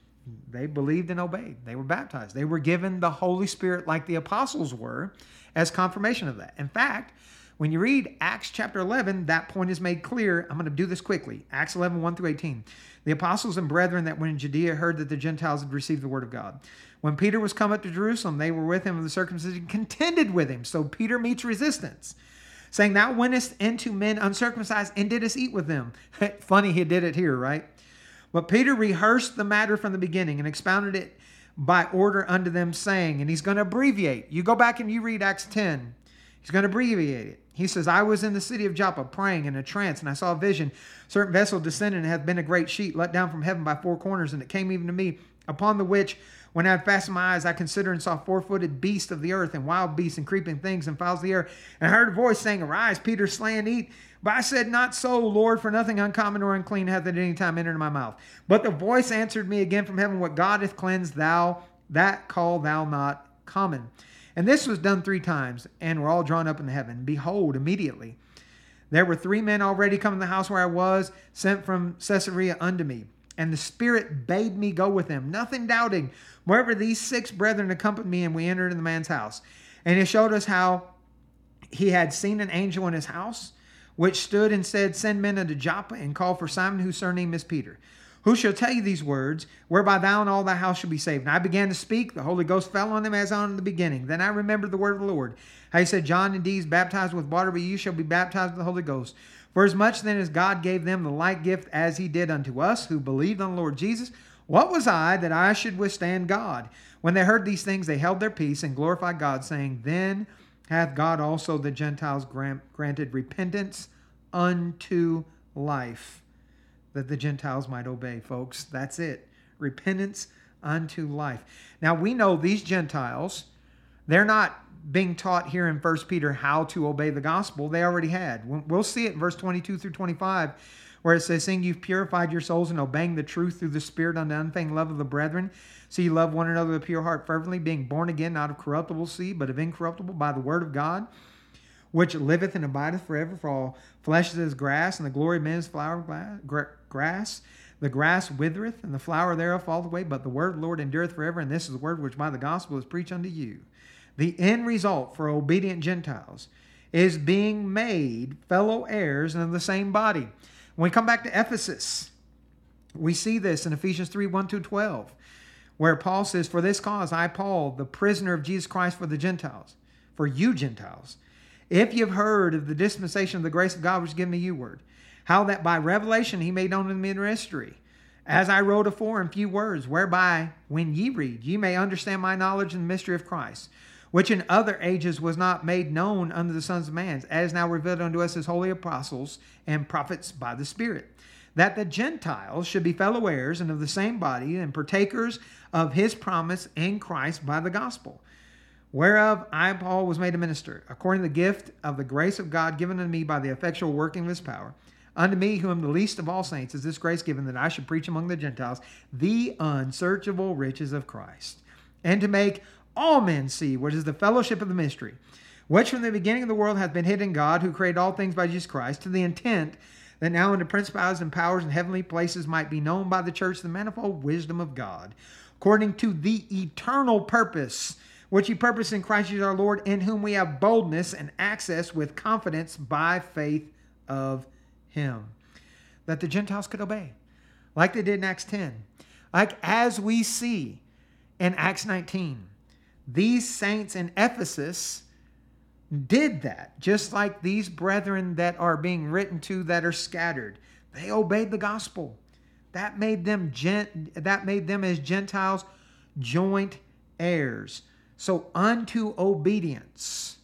They believed and obeyed. They were baptized. They were given the Holy Spirit like the apostles were as confirmation of that. In fact, When you read Acts chapter 11, that point is made clear. I'm going to do this quickly. Acts 11, 1 through 18. The apostles and brethren that were in Judea heard that the Gentiles had received the word of God. When Peter was come up to Jerusalem, they were with him of the circumcision, contended with him. So Peter meets resistance, saying, Thou wentest into men uncircumcised and didst eat with them. Funny he did it here, right? But Peter rehearsed the matter from the beginning and expounded it by order unto them, saying, and he's going to abbreviate. You go back and you read Acts 10. He's going to abbreviate it. He says, I was in the city of Joppa praying in a trance, and I saw a vision. Certain vessel descended and hath been a great sheet let down from heaven by four corners, and it came even to me, upon the which when I had fastened my eyes, I considered and saw four footed beasts of the earth, and wild beasts, and creeping things, and fowls of the air. And I heard a voice saying, Arise, Peter, slay and eat. But I said, Not so, Lord, for nothing uncommon or unclean hath at any time entered my mouth. But the voice answered me again from heaven, What God hath cleansed, thou that call thou not common. And this was done three times, and were all drawn up in heaven. Behold, immediately there were three men already come in the house where I was, sent from Caesarea unto me. And the Spirit bade me go with them, nothing doubting. Wherever these six brethren accompanied me, and we entered in the man's house. And he showed us how he had seen an angel in his house, which stood and said, Send men unto Joppa, and call for Simon, whose surname is Peter who shall tell you these words, whereby thou and all thy house shall be saved? And I began to speak. The Holy Ghost fell on them as on the beginning. Then I remembered the word of the Lord. How he said, John indeed is baptized with water, but you shall be baptized with the Holy Ghost. For as much then as God gave them the like gift as he did unto us, who believed on the Lord Jesus, what was I that I should withstand God? When they heard these things, they held their peace and glorified God, saying, Then hath God also the Gentiles grant, granted repentance unto life that the Gentiles might obey, folks. That's it. Repentance unto life. Now we know these Gentiles, they're not being taught here in 1 Peter how to obey the gospel. They already had. We'll see it in verse 22 through 25, where it says, Seeing you've purified your souls in obeying the truth through the Spirit unto unfeigned love of the brethren. So you love one another with a pure heart fervently, being born again, not of corruptible seed, but of incorruptible by the word of God which liveth and abideth forever. For all flesh is as grass, and the glory of men is flower grass. The grass withereth, and the flower thereof falleth away, but the word of the Lord endureth forever. And this is the word which by the gospel is preached unto you. The end result for obedient Gentiles is being made fellow heirs of the same body. When we come back to Ephesus, we see this in Ephesians 3 1 to 12, where Paul says, For this cause I, Paul, the prisoner of Jesus Christ for the Gentiles, for you Gentiles, if you've heard of the dispensation of the grace of God which is given to you word, how that by revelation he made known to me in mystery, as I wrote afore in few words, whereby when ye read, ye may understand my knowledge in the mystery of Christ, which in other ages was not made known unto the sons of man, as now revealed unto us as holy apostles and prophets by the Spirit, that the Gentiles should be fellow heirs and of the same body and partakers of his promise in Christ by the gospel whereof I, Paul, was made a minister, according to the gift of the grace of God given unto me by the effectual working of his power. Unto me, who am the least of all saints, is this grace given that I should preach among the Gentiles the unsearchable riches of Christ, and to make all men see what is the fellowship of the mystery, which from the beginning of the world hath been hid in God, who created all things by Jesus Christ, to the intent that now unto principalities and powers and heavenly places might be known by the church the manifold wisdom of God, according to the eternal purpose which he purposed in Christ Jesus our Lord, in whom we have boldness and access with confidence by faith of him. That the Gentiles could obey, like they did in Acts 10. Like as we see in Acts 19, these saints in Ephesus did that, just like these brethren that are being written to that are scattered. They obeyed the gospel. That made them gent, that made them as Gentiles joint heirs. So unto obedience.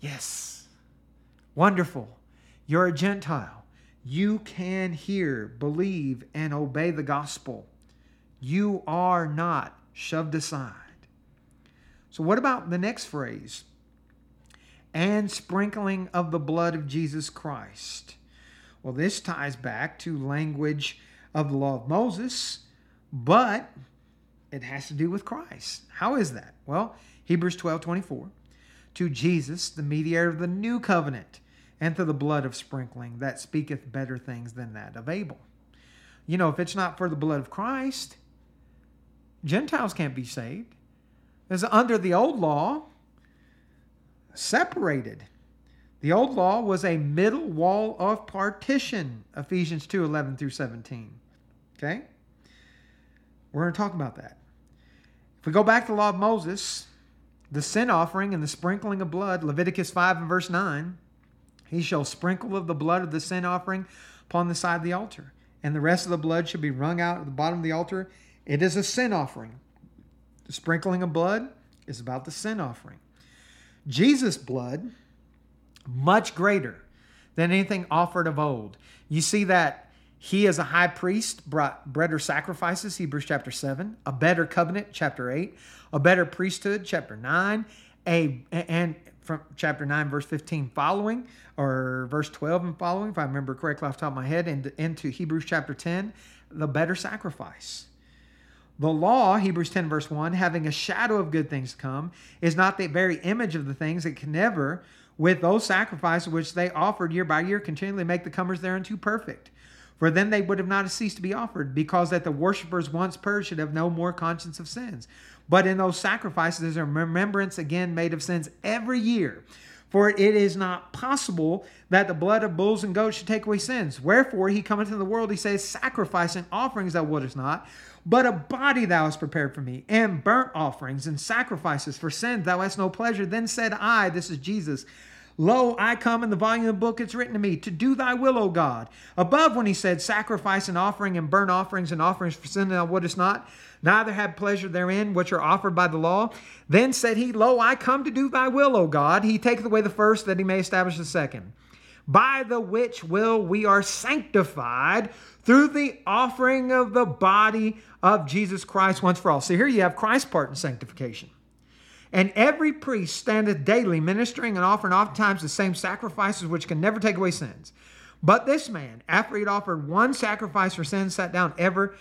Yes. Wonderful. You're a Gentile. You can hear, believe, and obey the gospel. You are not shoved aside. So, what about the next phrase? And sprinkling of the blood of Jesus Christ. Well, this ties back to language of the law of Moses, but it has to do with Christ. How is that? Well, Hebrews 12 24. To Jesus, the mediator of the new covenant, and to the blood of sprinkling that speaketh better things than that of Abel. You know, if it's not for the blood of Christ, Gentiles can't be saved. As under the old law, separated. The old law was a middle wall of partition, Ephesians 2 11 through 17. Okay? We're going to talk about that. If we go back to the law of Moses, the sin offering and the sprinkling of blood, Leviticus 5 and verse 9, he shall sprinkle of the blood of the sin offering upon the side of the altar, and the rest of the blood shall be wrung out at the bottom of the altar. It is a sin offering. The sprinkling of blood is about the sin offering. Jesus' blood, much greater than anything offered of old. You see that he as a high priest brought better sacrifices, Hebrews chapter 7, a better covenant, chapter 8, a better priesthood, chapter 9, a and from chapter 9, verse 15 following, or verse 12 and following, if I remember correctly off the top of my head, into, into Hebrews chapter 10, the better sacrifice. The law, Hebrews 10, verse 1, having a shadow of good things to come, is not the very image of the things that can never, with those sacrifices which they offered year by year, continually make the comers thereunto perfect. For then they would have not ceased to be offered, because that the worshippers once purged should have no more conscience of sins. But in those sacrifices is a remembrance again made of sins every year. For it is not possible that the blood of bulls and goats should take away sins. Wherefore he cometh into the world, he says, Sacrifice and offerings thou wouldest not, but a body thou hast prepared for me, and burnt offerings and sacrifices for sins thou hast no pleasure. Then said I, This is Jesus, Lo, I come in the volume of the book it's written to me, to do thy will, O God. Above, when he said, Sacrifice and offering and burnt offerings and offerings for sin thou wouldest not, neither have pleasure therein, which are offered by the law. Then said he, Lo, I come to do thy will, O God. He taketh away the first, that he may establish the second. By the which will we are sanctified through the offering of the body of Jesus Christ once for all. So here you have Christ's part in sanctification. And every priest standeth daily ministering and offering oftentimes the same sacrifices which can never take away sins. But this man, after he had offered one sacrifice for sins, sat down ever,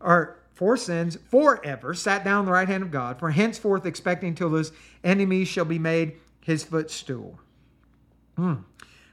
or for sins forever, sat down on the right hand of God, for henceforth expecting till his enemies shall be made his footstool. Hmm.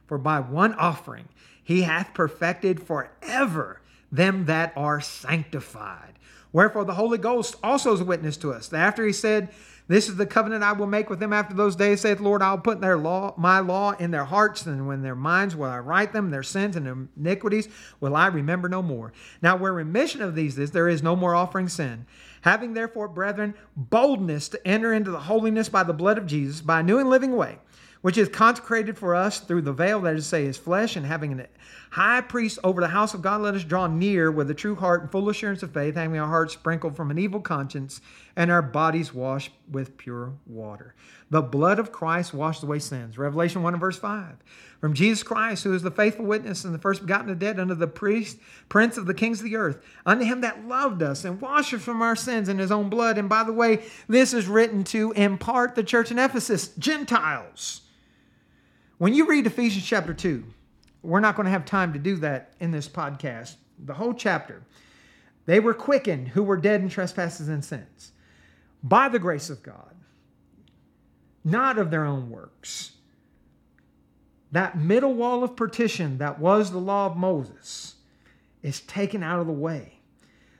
For by one offering he hath perfected forever them that are sanctified. Wherefore the Holy Ghost also is a witness to us. That after he said, This is the covenant I will make with them after those days, saith the Lord, I'll put their law, my law in their hearts, and when their minds will I write them, their sins and iniquities will I remember no more. Now where remission of these is, there is no more offering sin. Having therefore, brethren, boldness to enter into the holiness by the blood of Jesus, by a new and living way which is consecrated for us through the veil, that is to say, his flesh, and having a high priest over the house of God, let us draw near with a true heart and full assurance of faith, having our hearts sprinkled from an evil conscience and our bodies washed with pure water. The blood of Christ washed away sins. Revelation 1 and verse 5. From Jesus Christ, who is the faithful witness and the first begotten of the dead, unto the priest, prince of the kings of the earth, unto him that loved us and washed us from our sins in his own blood. And by the way, this is written to impart the church in Ephesus, Gentiles when you read Ephesians chapter 2, we're not going to have time to do that in this podcast. The whole chapter. They were quickened who were dead in trespasses and sins by the grace of God, not of their own works. That middle wall of partition that was the law of Moses is taken out of the way.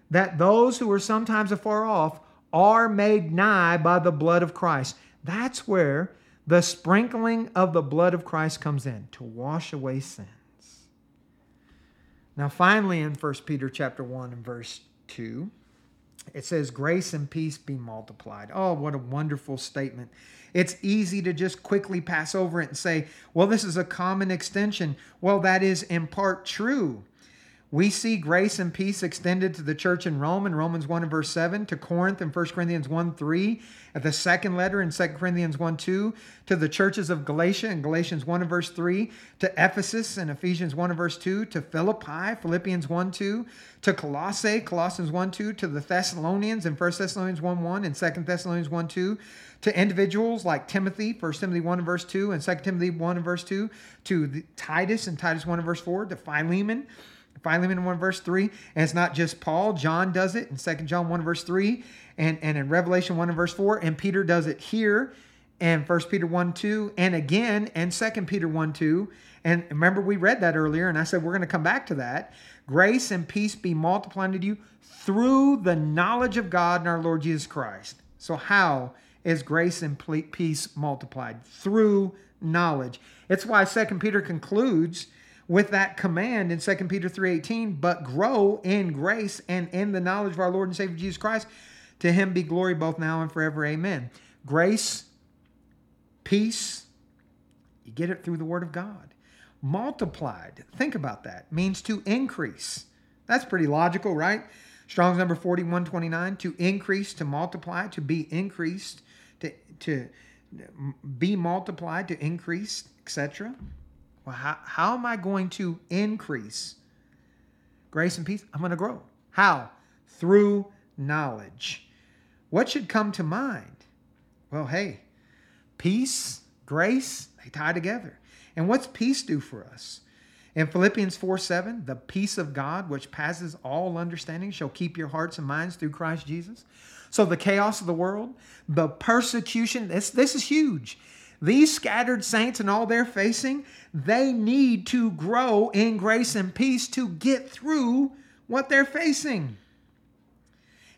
That those who are sometimes afar off are made nigh by the blood of Christ. That's where the sprinkling of the blood of Christ comes in to wash away sins. Now finally in 1 Peter chapter 1 and verse 2, it says grace and peace be multiplied. Oh, what a wonderful statement. It's easy to just quickly pass over it and say, well, this is a common extension. Well, that is in part true. We see grace and peace extended to the church in Rome in Romans 1 and verse 7, to Corinth in 1 Corinthians 1 3, at the second letter in 2 Corinthians 1 2, to the churches of Galatia in Galatians 1 and verse 3, to Ephesus in Ephesians 1 and verse 2, to Philippi, Philippians 1 2, to Colossae, Colossians 1 2, to the Thessalonians in 1 Thessalonians 1 1 and 2 Thessalonians 1 2, to individuals like Timothy, 1 Timothy 1 and verse 2, and 2 Timothy 1 and verse 2, to Titus in Titus 1 and verse 4, to Philemon Philemon 1 verse 3. And it's not just Paul. John does it in 2 John 1 verse 3 and, and in Revelation 1 and verse 4. And Peter does it here and 1 Peter 1 2 and again and 2 Peter 1 2. And remember, we read that earlier, and I said we're going to come back to that. Grace and peace be multiplied to you through the knowledge of God and our Lord Jesus Christ. So, how is grace and peace multiplied through knowledge. It's why Second Peter concludes with that command in 2 Peter 3:18, but grow in grace and in the knowledge of our Lord and Savior Jesus Christ. To him be glory both now and forever. Amen. Grace, peace, you get it through the word of God. Multiplied, think about that, means to increase. That's pretty logical, right? Strong's number 4129, to increase, to multiply, to be increased, to, to be multiplied, to increase, etc. Well, how, how am I going to increase grace and peace? I'm going to grow. How? Through knowledge. What should come to mind? Well, hey, peace, grace, they tie together. And what's peace do for us? In Philippians 4 7, the peace of God, which passes all understanding, shall keep your hearts and minds through Christ Jesus. So the chaos of the world, the persecution, this, this is huge. These scattered saints and all they're facing, they need to grow in grace and peace to get through what they're facing.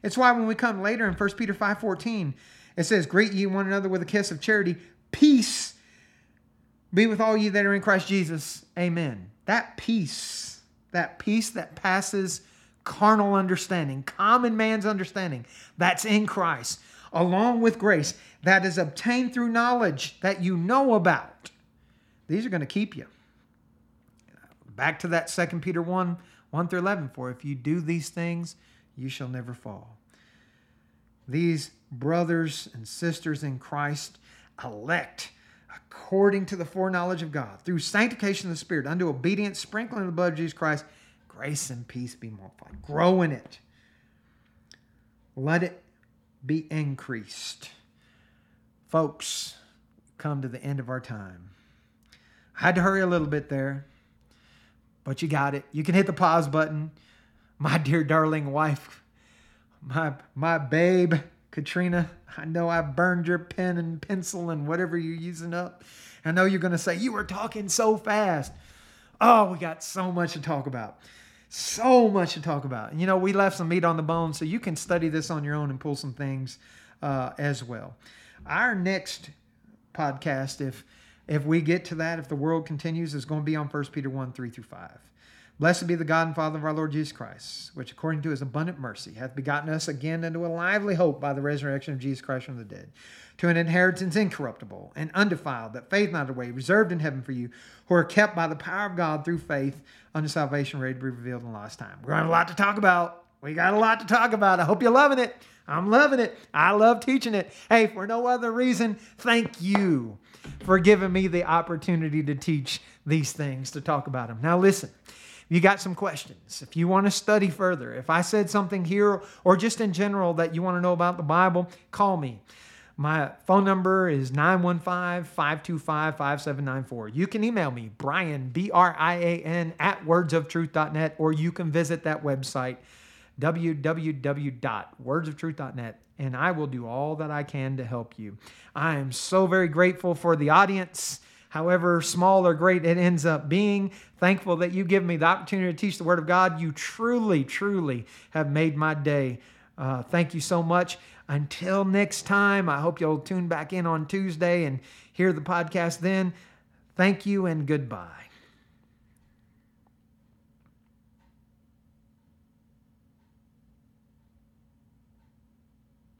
It's why when we come later in 1 Peter 5:14, it says, Greet ye one another with a kiss of charity. Peace be with all you that are in Christ Jesus. Amen. That peace, that peace that passes carnal understanding, common man's understanding, that's in Christ, along with grace, that is obtained through knowledge that you know about. These are going to keep you. Back to that 2 Peter 1 1 through 11. For if you do these things, you shall never fall. These brothers and sisters in Christ elect according to the foreknowledge of God, through sanctification of the Spirit, unto obedience, sprinkling of the blood of Jesus Christ, grace and peace be multiplied. Grow in it. Let it be increased. Folks, come to the end of our time. I had to hurry a little bit there, but you got it. You can hit the pause button. My dear darling wife, my my babe, Katrina, I know I burned your pen and pencil and whatever you're using up. I know you're going to say, You were talking so fast. Oh, we got so much to talk about. So much to talk about. You know, we left some meat on the bone, so you can study this on your own and pull some things uh, as well. Our next podcast, if if we get to that, if the world continues, is going to be on 1 Peter 1 3 through 5. Blessed be the God and Father of our Lord Jesus Christ, which according to his abundant mercy hath begotten us again into a lively hope by the resurrection of Jesus Christ from the dead, to an inheritance incorruptible and undefiled, that faith not away, reserved in heaven for you, who are kept by the power of God through faith unto salvation ready to be revealed in the last time. We're going a lot to talk about. We got a lot to talk about. I hope you're loving it. I'm loving it. I love teaching it. Hey, for no other reason, thank you for giving me the opportunity to teach these things, to talk about them. Now, listen you got some questions, if you want to study further, if I said something here or just in general that you want to know about the Bible, call me. My phone number is 915 525 5794. You can email me, Brian, B R I A N, at wordsoftruth.net, or you can visit that website, www.wordsoftruth.net, and I will do all that I can to help you. I am so very grateful for the audience however small or great it ends up being. Thankful that you give me the opportunity to teach the Word of God. You truly, truly have made my day. Uh, thank you so much. Until next time, I hope you'll tune back in on Tuesday and hear the podcast then. Thank you and goodbye.